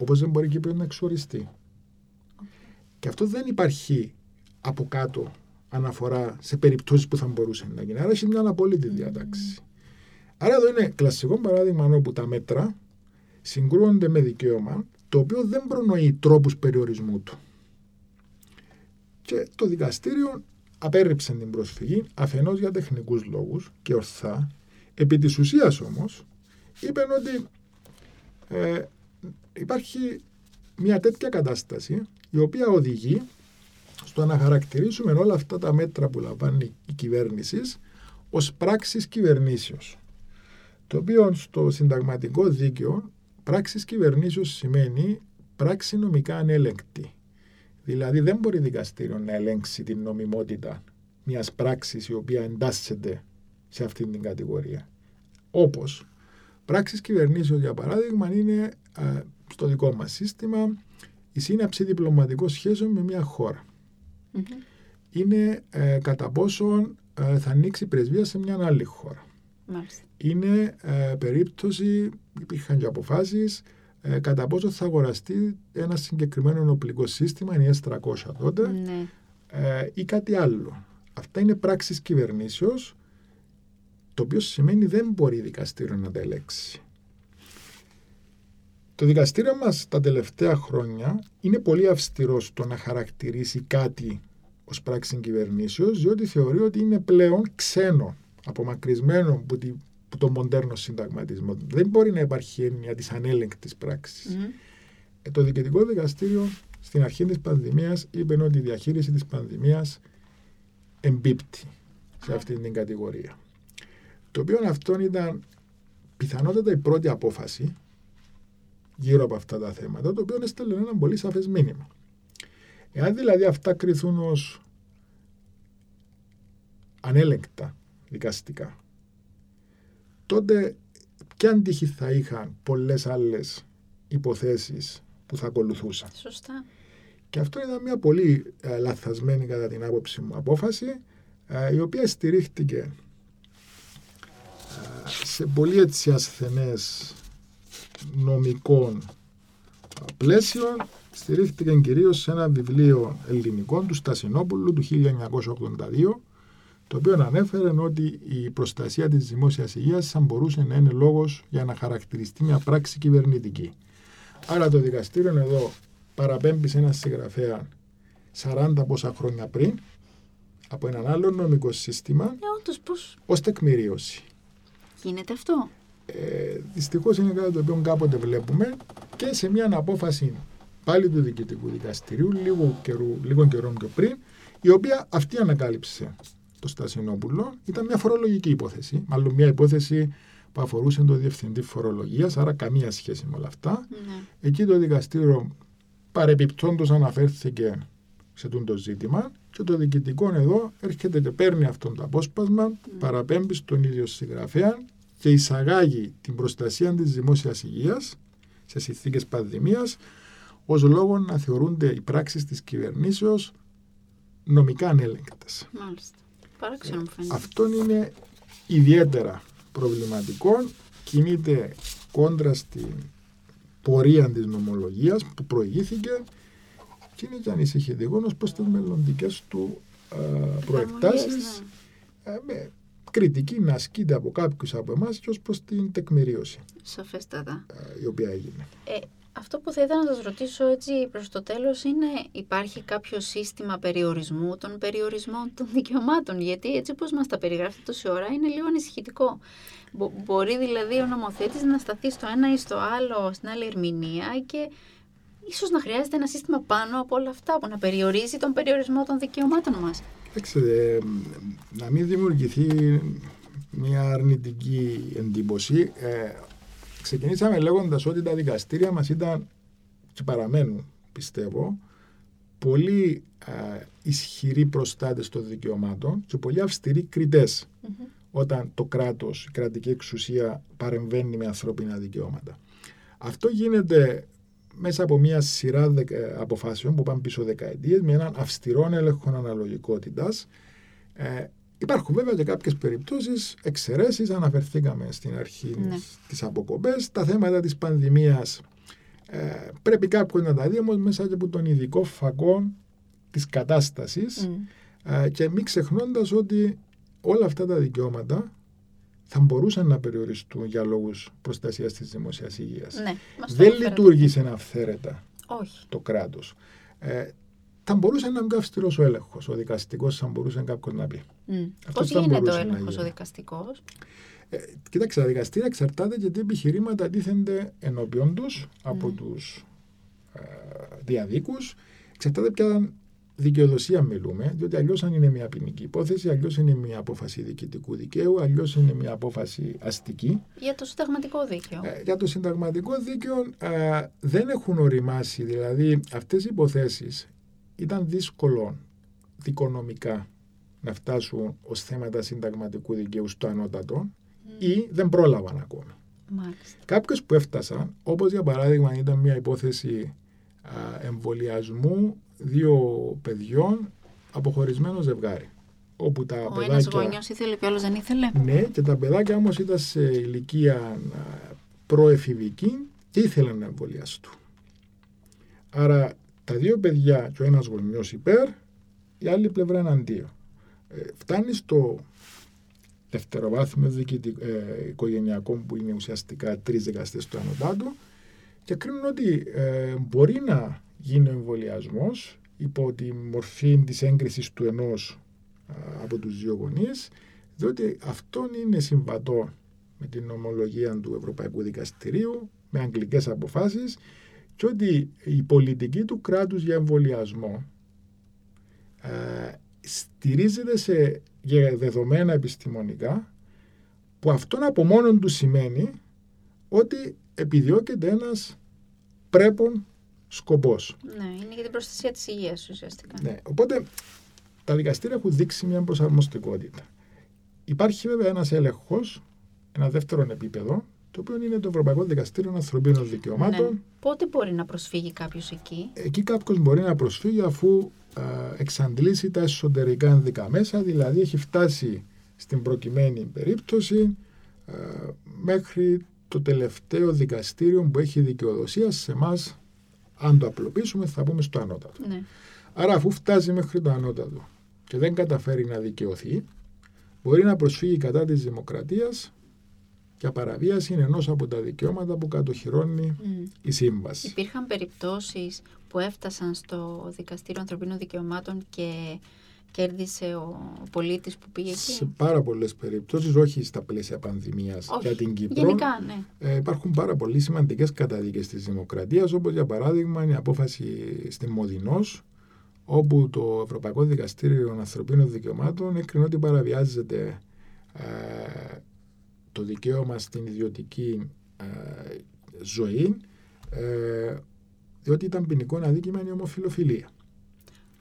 Όπως δεν μπορεί και να εξοριστεί. Και αυτό δεν υπάρχει από κάτω αναφορά σε περιπτώσεις που θα μπορούσε να γίνει. Άρα έχει μια απόλυτη διάταξη. Άρα εδώ είναι κλασικό παράδειγμα όπου τα μέτρα συγκρούονται με δικαίωμα το οποίο δεν προνοεί τρόπους περιορισμού του. Και το δικαστήριο απέρριψε την προσφυγή αφενός για τεχνικούς λόγους και ορθά. Επί της ουσίας όμως είπε ότι ε, υπάρχει μια τέτοια κατάσταση η οποία οδηγεί στο να χαρακτηρίσουμε όλα αυτά τα μέτρα που λαμβάνει η κυβέρνησης ως πράξεις κυβερνήσεως. Το οποίο στο συνταγματικό δίκαιο πράξεις κυβερνήσεως σημαίνει πράξη νομικά ανέλεγκτη. Δηλαδή δεν μπορεί δικαστήριο να ελέγξει την νομιμότητα μιας πράξης η οποία εντάσσεται σε αυτήν την κατηγορία. Όπως πράξεις κυβερνήσεως για παράδειγμα είναι στο δικό μας σύστημα η σύναψη διπλωματικών σχέσεων με μια χώρα. Είναι ε, κατά πόσον ε, θα ανοίξει πρεσβεία σε μια άλλη χώρα. Είναι ε, περίπτωση, υπήρχαν και αποφάσεις, ε, κατά πόσο θα αγοραστεί ένα συγκεκριμένο οπλικό σύστημα, είναι 300 τότε, ναι. ή κάτι άλλο. Αυτά είναι πράξεις κυβερνήσεως, το οποίο σημαίνει δεν μπορεί δικαστήριο να τα ελέξει. Το δικαστήριο μας τα τελευταία χρόνια είναι πολύ αυστηρός στο να χαρακτηρίσει κάτι ως πράξη κυβερνήσεως, διότι θεωρεί ότι είναι πλέον ξένο, απομακρυσμένο από, τη, από τον μοντέρνο συνταγματισμό. Δεν μπορεί να υπάρχει έννοια της ανέλεγκτης πράξης. Ε, το Διοικητικό Δικαστήριο στην αρχή της πανδημίας είπε ότι η διαχείριση της πανδημίας εμπίπτει σε αυτή την κατηγορία. Το οποίο αυτό ήταν πιθανότατα η πρώτη απόφαση γύρω από αυτά τα θέματα, το οποίο έστελνε ένα πολύ σαφές μήνυμα. Εάν δηλαδή αυτά κρυθούν ως ανέλεγκτα δικαστικά, τότε ποια αντίχη θα είχαν πολλές άλλες υποθέσεις που θα ακολουθούσαν; Σωστά. Και αυτό ήταν μια πολύ ε, λαθασμένη κατά την άποψη μου απόφαση, ε, η οποία στηρίχτηκε ε, σε πολύ έτσι ασθενές νομικών πλαίσιων στηρίχθηκε κυρίως σε ένα βιβλίο ελληνικό του Στασινόπουλου του 1982 το οποίο ανέφερε ότι η προστασία της δημόσιας υγείας θα μπορούσε να είναι λόγος για να χαρακτηριστεί μια πράξη κυβερνητική. Άρα το δικαστήριο εδώ παραπέμπει σε ένα συγγραφέα 40 πόσα χρόνια πριν από έναν άλλο νομικό σύστημα ε, ως τεκμηρίωση. Γίνεται αυτό; Ε, δυστυχώς είναι κάτι το οποίο κάποτε βλέπουμε και σε μια απόφαση πάλι του Διοικητικού Δικαστηρίου λίγο, καιρού, λίγο καιρό πιο πριν η οποία αυτή ανακάλυψε το Στασινόπουλο ήταν μια φορολογική υπόθεση μάλλον μια υπόθεση που αφορούσε τον Διευθυντή Φορολογίας άρα καμία σχέση με όλα αυτά ναι. εκεί το δικαστήριο παρεπιπτόντως αναφέρθηκε σε το ζήτημα και το διοικητικό εδώ έρχεται και παίρνει αυτό το απόσπασμα, mm. παραπέμπει στον ίδιο συγγραφέα και εισαγάγει την προστασία της δημόσιας υγείας σε συνθήκες πανδημίας ως λόγο να θεωρούνται οι πράξεις της κυβερνήσεως νομικά ανέλεγκτες. Μάλιστα. Παράξενο Αυτό είναι ιδιαίτερα προβληματικό. Κινείται κόντρα στην πορεία της νομολογίας που προηγήθηκε και είναι και ανησυχητικό ως προς τις μελλοντικές του ε, προεκτάσεις ναι. ε, κριτική να ασκείται από κάποιους από εμάς και ως προς την τεκμηρίωση. Σαφέστατα. Η οποία έγινε. Ε, αυτό που θα ήθελα να σας ρωτήσω έτσι προς το τέλος είναι υπάρχει κάποιο σύστημα περιορισμού των περιορισμών των <laughs> δικαιωμάτων; Γιατί έτσι όπως μας τα περιγράφετε τόση ώρα είναι λίγο ανησυχητικό. μπορεί δηλαδή ο νομοθέτης να σταθεί στο ένα ή στο άλλο, στην άλλη ερμηνεία και ίσως να χρειάζεται ένα σύστημα πάνω από όλα αυτά που να περιορίζει τον περιορισμό των δικαιωμάτων μας. Κοιτάξτε, να μην δημιουργηθεί μια αρνητική εντύπωση. Ε, ξεκινήσαμε λέγοντας ότι τα δικαστήρια μας ήταν και παραμένουν, πιστεύω, πολύ ε, ισχυροί προστάτες των δικαιωμάτων και πολύ αυστηροί όταν το κράτος, η κρατική εξουσία παρεμβαίνει με ανθρώπινα δικαιώματα. Αυτό γίνεται μέσα από μια σειρά ε, αποφάσεων που πάνε πίσω δεκαετίες με έναν αυστηρό έλεγχο αναλογικότητας. Ε, υπάρχουν βέβαια και κάποιες περιπτώσεις, εξαιρέσεις. Αναφερθήκαμε στην αρχή ναι. τι αποκοπές. Τα θέματα της πανδημίας ε, πρέπει κάποιο να τα δει όμως μέσα από τον ειδικό φακό της κατάστασης. ε, και μην ξεχνώντας ότι όλα αυτά τα δικαιώματα θα μπορούσαν να περιοριστούν για λόγους προστασίας της δημόσια υγείας. Ναι, μας το Δεν αναφέρατε. λειτουργήσε αυθαίρετα Όχι. το κράτος. Ε, θα μπορούσε να είναι αυστηρός ο έλεγχος. Ο δικαστικός θα μπορούσε κάποιο να πει. Mm. Αυτός Πώς θα γίνεται ο μπορούσε να έλεγχος ο γίνει. δικαστικός; Ε, κοίταξε, τα δικαστήρια εξαρτάται και τι επιχειρήματα τίθενται ενώπιον τους από Mm. τους ε, διαδίκους. Εξαρτάται ποια δικαιοδοσία μιλούμε, διότι αλλιώς αν είναι μια ποινική υπόθεση, αλλιώς είναι μια απόφαση διοικητικού δικαίου, αλλιώς είναι μια απόφαση αστική. Για το συνταγματικό δίκαιο. Ε, για το συνταγματικό δίκαιο ε, δεν έχουν οριμάσει, δηλαδή αυτές οι υποθέσεις ήταν δύσκολο δικονομικά να φτάσουν ως θέματα συνταγματικού δικαίου στο ανώτατο ή δεν πρόλαβαν ακόμη. Μάλιστα. Κάποιες που έφτασαν, όπως για παράδειγμα ήταν μια υπόθεση α, εμβολιασμού δύο παιδιών από ζευγάρι. Όπου τα Ο ένας παιδάκια... γονιός ήθελε και ο άλλος δεν ήθελε. Ναι, και τα παιδάκια όμως ήταν σε ηλικία α, προεφηβική και ήθελαν να εμβολιαστούν. Άρα τα δύο παιδιά και ο ένας γονιός υπέρ, η άλλη πλευρά εναντίον. Ε, φτάνει στο δευτεροβάθμιο διοικητικ- ε, οικογενειακό που είναι ουσιαστικά τρεις δικαστές του ανωτάτου και κρίνουν ότι ε, μπορεί να γίνει ο εμβολιασμός υπό τη μορφή της έγκρισης του ενός α, από τους δύο γονείς διότι αυτό είναι συμβατό με την ομολογία του Ευρωπαϊκού Δικαστηρίου, με αγγλικές αποφάσεις και ότι η πολιτική του κράτους για εμβολιασμό ε, στηρίζεται σε για δεδομένα επιστημονικά που αυτόν από μόνον του σημαίνει ότι επιδιώκεται ένας πρέπον σκοπός. Ναι, είναι για την προστασία της υγείας ουσιαστικά. Ναι, οπότε τα δικαστήρια έχουν δείξει μια προσαρμοστικότητα. Υπάρχει βέβαια ένας έλεγχος, ένα δεύτερο επίπεδο, το οποίο είναι το Ευρωπαϊκό Δικαστήριο Ανθρωπίνων Δικαιωμάτων. Ναι. Πότε μπορεί να προσφύγει κάποιος εκεί; Εκεί κάποιος μπορεί να προσφύγει αφού α, εξαντλήσει τα εσωτερικά ενδικά μέσα, δηλαδή έχει φτάσει στην προκειμένη περίπτωση α, μέχρι το τελευταίο δικαστήριο που έχει δικαιοδοσία σε εμάς. Αν το απλοποιήσουμε θα πούμε στο ανώτατο. Ναι. Άρα αφού φτάσει μέχρι το ανώτατο και δεν καταφέρει να δικαιωθεί, μπορεί να προσφύγει κατά της δημοκρατίας για παραβίαση ενός από τα δικαιώματα που κατοχυρώνει Μμ. η σύμβαση. Υπήρχαν περιπτώσεις που έφτασαν στο Δικαστήριο Ανθρωπίνων Δικαιωμάτων και κέρδισε ο πολίτης που πήγε Σε εκεί. πάρα πολλές περιπτώσεις, όχι στα πλαίσια πανδημίας Όχι, για την Κύπρο, Γενικά, ναι. ε, υπάρχουν πάρα πολύ σημαντικές καταδίκες της δημοκρατίας, όπως για παράδειγμα η απόφαση στη Μοδινός, όπου το Ευρωπαϊκό Δικαστήριο Ανθρωπίνων Δικαιωμάτων έκρινε ότι παραβιάζεται ε, το δικαίωμα στην ιδιωτική ε, ζωή, ε, διότι ήταν ποινικό αδίκημα η ομοφιλοφιλία.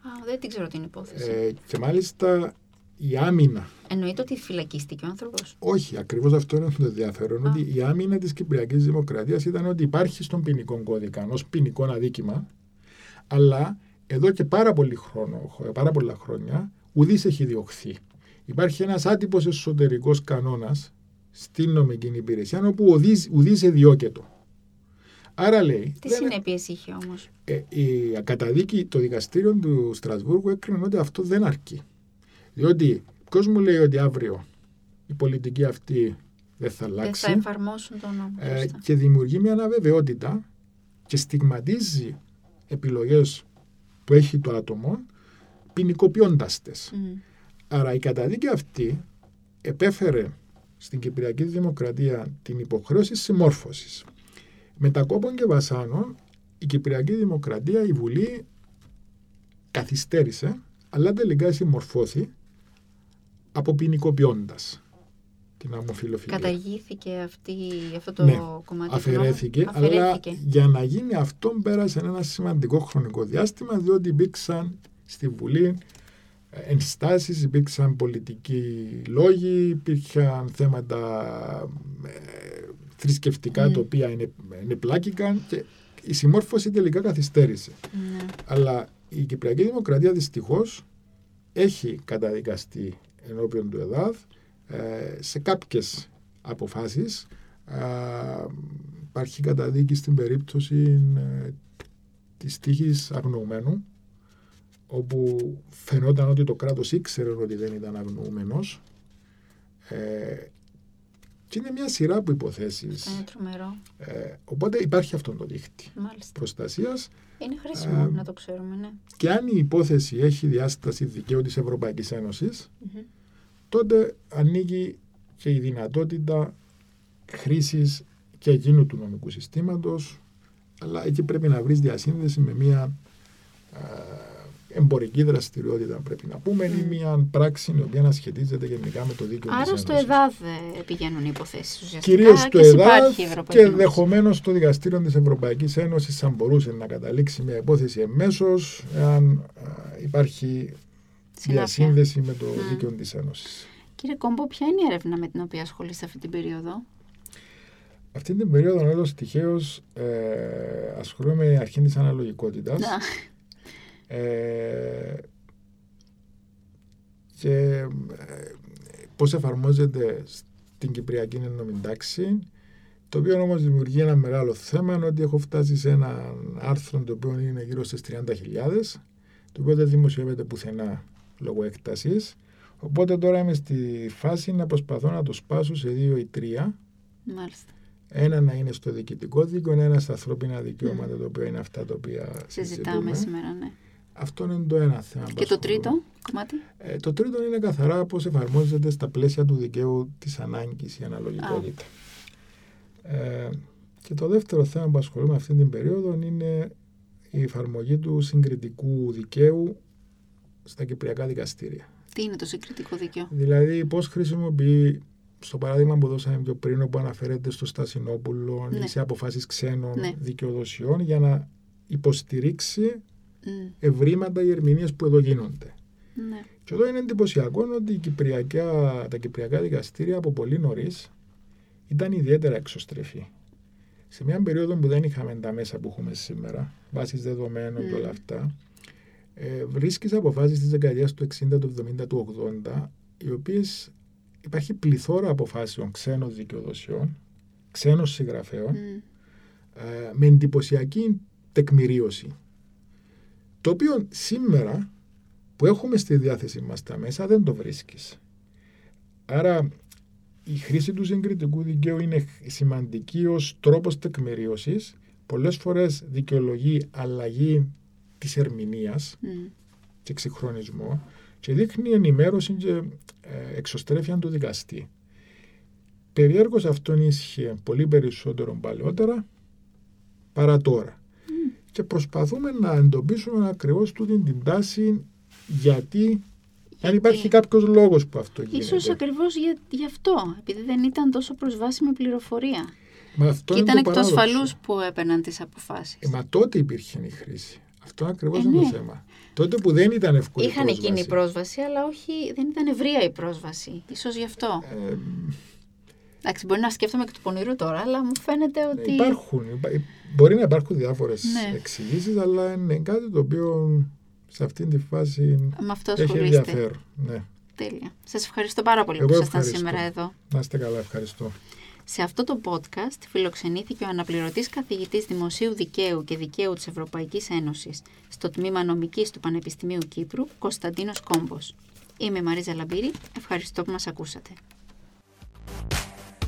Α, δεν την ξέρω την υπόθεση. Ε, και μάλιστα η άμυνα Εννοείται ότι φυλακίστηκε ο άνθρωπος. Όχι, ακριβώς αυτό είναι το ενδιαφέρον. Α. Ότι η άμυνα της Κυπριακής Δημοκρατίας ήταν ότι υπάρχει στον ποινικό κώδικα ω ποινικό αδίκημα, αλλά εδώ και πάρα, πολύ χρόνο, πάρα πολλά χρόνια ουδής έχει διωχθεί. Υπάρχει ένας άτυπος εσωτερικός κανόνας στην νομική υπηρεσία όπου ουδής εδιώκεται. Άρα λέει. Τι δεν- συνέπειες είχε όμως; ε, η καταδίκη, το δικαστήριο του Στρασβούργου έκρινε ότι αυτό δεν αρκεί. Διότι ποιο μου λέει ότι αύριο η πολιτική αυτή δεν θα Δεν αλλάξει θα εφαρμόσουν τον νόμο. ε, σωστά. και δημιουργεί μια αναβεβαιότητα και στιγματίζει επιλογές που έχει το άτομο ποινικοποιώντας τες. Μμ. Άρα η καταδίκη αυτή επέφερε στην Κυπριακή Δημοκρατία την υποχρέωση συμμόρφωσης. Με τα κόπων και βασάνων η Κυπριακή Δημοκρατία, η Βουλή καθυστέρησε αλλά τελικά συμμορφώθη αποποινικοποιώντας την ομοφιλοφιλία. Καταργήθηκε αυτή, αυτό το Ναι, κομμάτι. του νόμου. Αφαιρέθηκε, αλλά Αφαιρέθηκε. για να γίνει αυτό πέρασε ένα σημαντικό χρονικό διάστημα διότι υπήρξαν στη Βουλή ε, ενστάσεις, υπήρξαν πολιτικοί λόγοι, υπήρχαν θέματα ε, θρησκευτικά Μμ. τα οποία είναι, είναι πλάκηκαν και η συμμόρφωση τελικά καθυστέρησε. Ναι. Αλλά η Κυπριακή Δημοκρατία δυστυχώς έχει καταδικαστεί ενώπιον του ΕΔΑΔ ε, σε κάποιες αποφάσεις. Α, υπάρχει καταδίκη στην περίπτωση ε, της τύχης αγνοωμένου όπου φαινόταν ότι το κράτος ήξερε ότι δεν ήταν αγνοούμενος ε, και είναι μια σειρά από υποθέσεις. Είναι τρομερό. Ε, οπότε υπάρχει αυτό το δίχτυ Μάλιστα. προστασίας Είναι χρήσιμο Ε, να το ξέρουμε, ναι. και αν η υπόθεση έχει διάσταση δικαίου της Ευρωπαϊκής Ένωσης τότε ανοίγει και η δυνατότητα χρήσης και εκείνου του νομικού συστήματος αλλά εκεί πρέπει να βρεις διασύνδεση με μια ε, εμπορική δραστηριότητα πρέπει να πούμε ή μια πράξη η οποία να σχετίζεται γενικά με το δίκαιο της Άρα στο Ένωσης. ΕΔΑΔ ε, πηγαίνουν οι υποθέσεις ουσιαστικά. Κυρίως στο και σε ΕΔΑΔ υπάρχει η Ευρωπαϊκή και Ένωση. ενδεχομένως το Δικαστήριο της Ευρωπαϊκής Ένωσης θα μπορούσε να καταλήξει μια υπόθεση εμέσως εάν ε, υπάρχει Συνάφεια. διασύνδεση με το Μμ. δίκαιο της Ένωσης. Κύριε Κόμπο, ποια είναι η έρευνα με την οποία ασχολείστε αυτή την περίοδο; Αυτή την περίοδο όλος τυχαίως ε, ασχολούμαι με αρχή της αναλογικότητας Να. Ε, και ε, πώς εφαρμόζεται στην Κυπριακή Ενωμένη Τάξη το οποίο όμως δημιουργεί ένα μεγάλο θέμα είναι ότι έχω φτάσει σε ένα άρθρο το οποίο είναι γύρω στις 30.000 το οποίο δεν δημοσιεύεται πουθενά λόγω έκτασης οπότε τώρα είμαι στη φάση να προσπαθώ να το σπάσω σε δύο ή τρία Μάλιστα. ένα να είναι στο διοικητικό δίκαιο, ένα στα ανθρώπινα δικαιώματα, το οποίο είναι αυτά τα οποία Συζητάμε συζητούμε. σήμερα, ναι. Αυτό είναι το ένα θέμα. που Και το ασχολούμαι. τρίτο κομμάτι. Ε, το τρίτο είναι καθαρά πώς εφαρμόζεται στα πλαίσια του δικαίου της ανάγκης η αναλογικότητα. Ε, και το δεύτερο θέμα που ασχολούμαι αυτή την περίοδο είναι η εφαρμογή του συγκριτικού δικαίου στα κυπριακά δικαστήρια. Τι είναι το συγκριτικό δίκαιο; Δηλαδή, πώς χρησιμοποιεί στο παράδειγμα που δώσαμε πιο πριν, όπου αναφέρεται στο Στασινόπουλο Ναι. ή σε αποφάσεις ξένων Ναι. δικαιοδοσιών, για να υποστηρίξει Μμ, ευρήματα οι ερμηνείες που εδώ γίνονται. Ναι. Και εδώ είναι εντυπωσιακό ότι οι κυπριακά, τα κυπριακά δικαστήρια από πολύ νωρίς ήταν ιδιαίτερα εξωστρεφή. Σε μια περίοδο που δεν είχαμε τα μέσα που έχουμε σήμερα, βάσεις δεδομένων και Mm. όλα αυτά, ε, βρίσκεις αποφάσεις της δεκαετίας του 60, του 70, του 80, οι οποίες υπάρχει πληθώρα αποφάσεων ξένων δικαιοδοσιών, ξένων συγγραφέων, Μμ, ε, με εντυπωσιακή τεκμηρίωση. Το οποίο σήμερα που έχουμε στη διάθεση μας τα μέσα δεν το βρίσκεις. Άρα η χρήση του συγκριτικού δικαίου είναι σημαντική ως τρόπος τεκμηρίωσης. Πολλές φορές δικαιολογεί αλλαγή της ερμηνείας μμ. και εξυγχρονισμό και δείχνει ενημέρωση και ε, εξωστρέφεια του δικαστή. Περιέργως αυτό ίσχυε πολύ περισσότερο παλαιότερα παρά τώρα. Και προσπαθούμε να εντοπίσουμε ακριβώς τούτη την τάση γιατί, αν υπάρχει κάποιος λόγος που αυτό γίνεται. Ίσως ακριβώς για, γι' αυτό, επειδή δεν ήταν τόσο προσβάσιμη πληροφορία. Μα αυτό και είναι ήταν το εκ του παράδοξο. ασφαλούς που έπαιρναν τις αποφάσεις. Ε, μα τότε υπήρχε η χρήση. Αυτό ακριβώς Ε, είναι το ναι. θέμα. Τότε που δεν ήταν εύκολη Είχαν πρόσβαση. εκείνη η πρόσβαση, αλλά όχι, δεν ήταν ευρεία η πρόσβαση. Ίσως γι' αυτό. Ε, Εντάξει, μπορεί να σκέφτομαι εκ του πονηρού τώρα, αλλά μου φαίνεται ότι. Υπάρχουν, υπά- μπορεί να υπάρχουν διάφορες Ναι. εξηγήσεις, αλλά είναι κάτι το οποίο σε αυτή τη φάση Με αυτό έχει ασχολείστε. ενδιαφέρον. Ναι. Τέλεια. Σας ευχαριστώ πάρα πολύ Εγώ που ήσασταν ευχαριστώ. σήμερα εδώ. Να είστε καλά, ευχαριστώ. Σε αυτό το podcast φιλοξενήθηκε ο αναπληρωτής καθηγητής Δημοσίου Δικαίου και Δικαίου της Ευρωπαϊκής Ένωσης στο Τμήμα Νομικής του Πανεπιστημίου Κύπρου, Κωνσταντίνος Κόμπος. Είμαι η Μαρίζα Λαμπύρη. Ευχαριστώ που μας ακούσατε.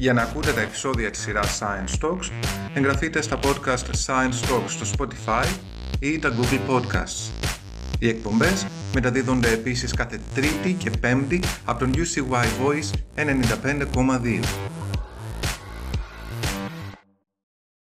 Για να ακούτε τα επεισόδια της σειράς Science Talks, εγγραφείτε στα podcast Science Talks στο Spotify ή τα Google Podcasts. Οι εκπομπές μεταδίδονται επίσης κάθε Τρίτη και Πέμπτη από τον UCY Voice 95,2.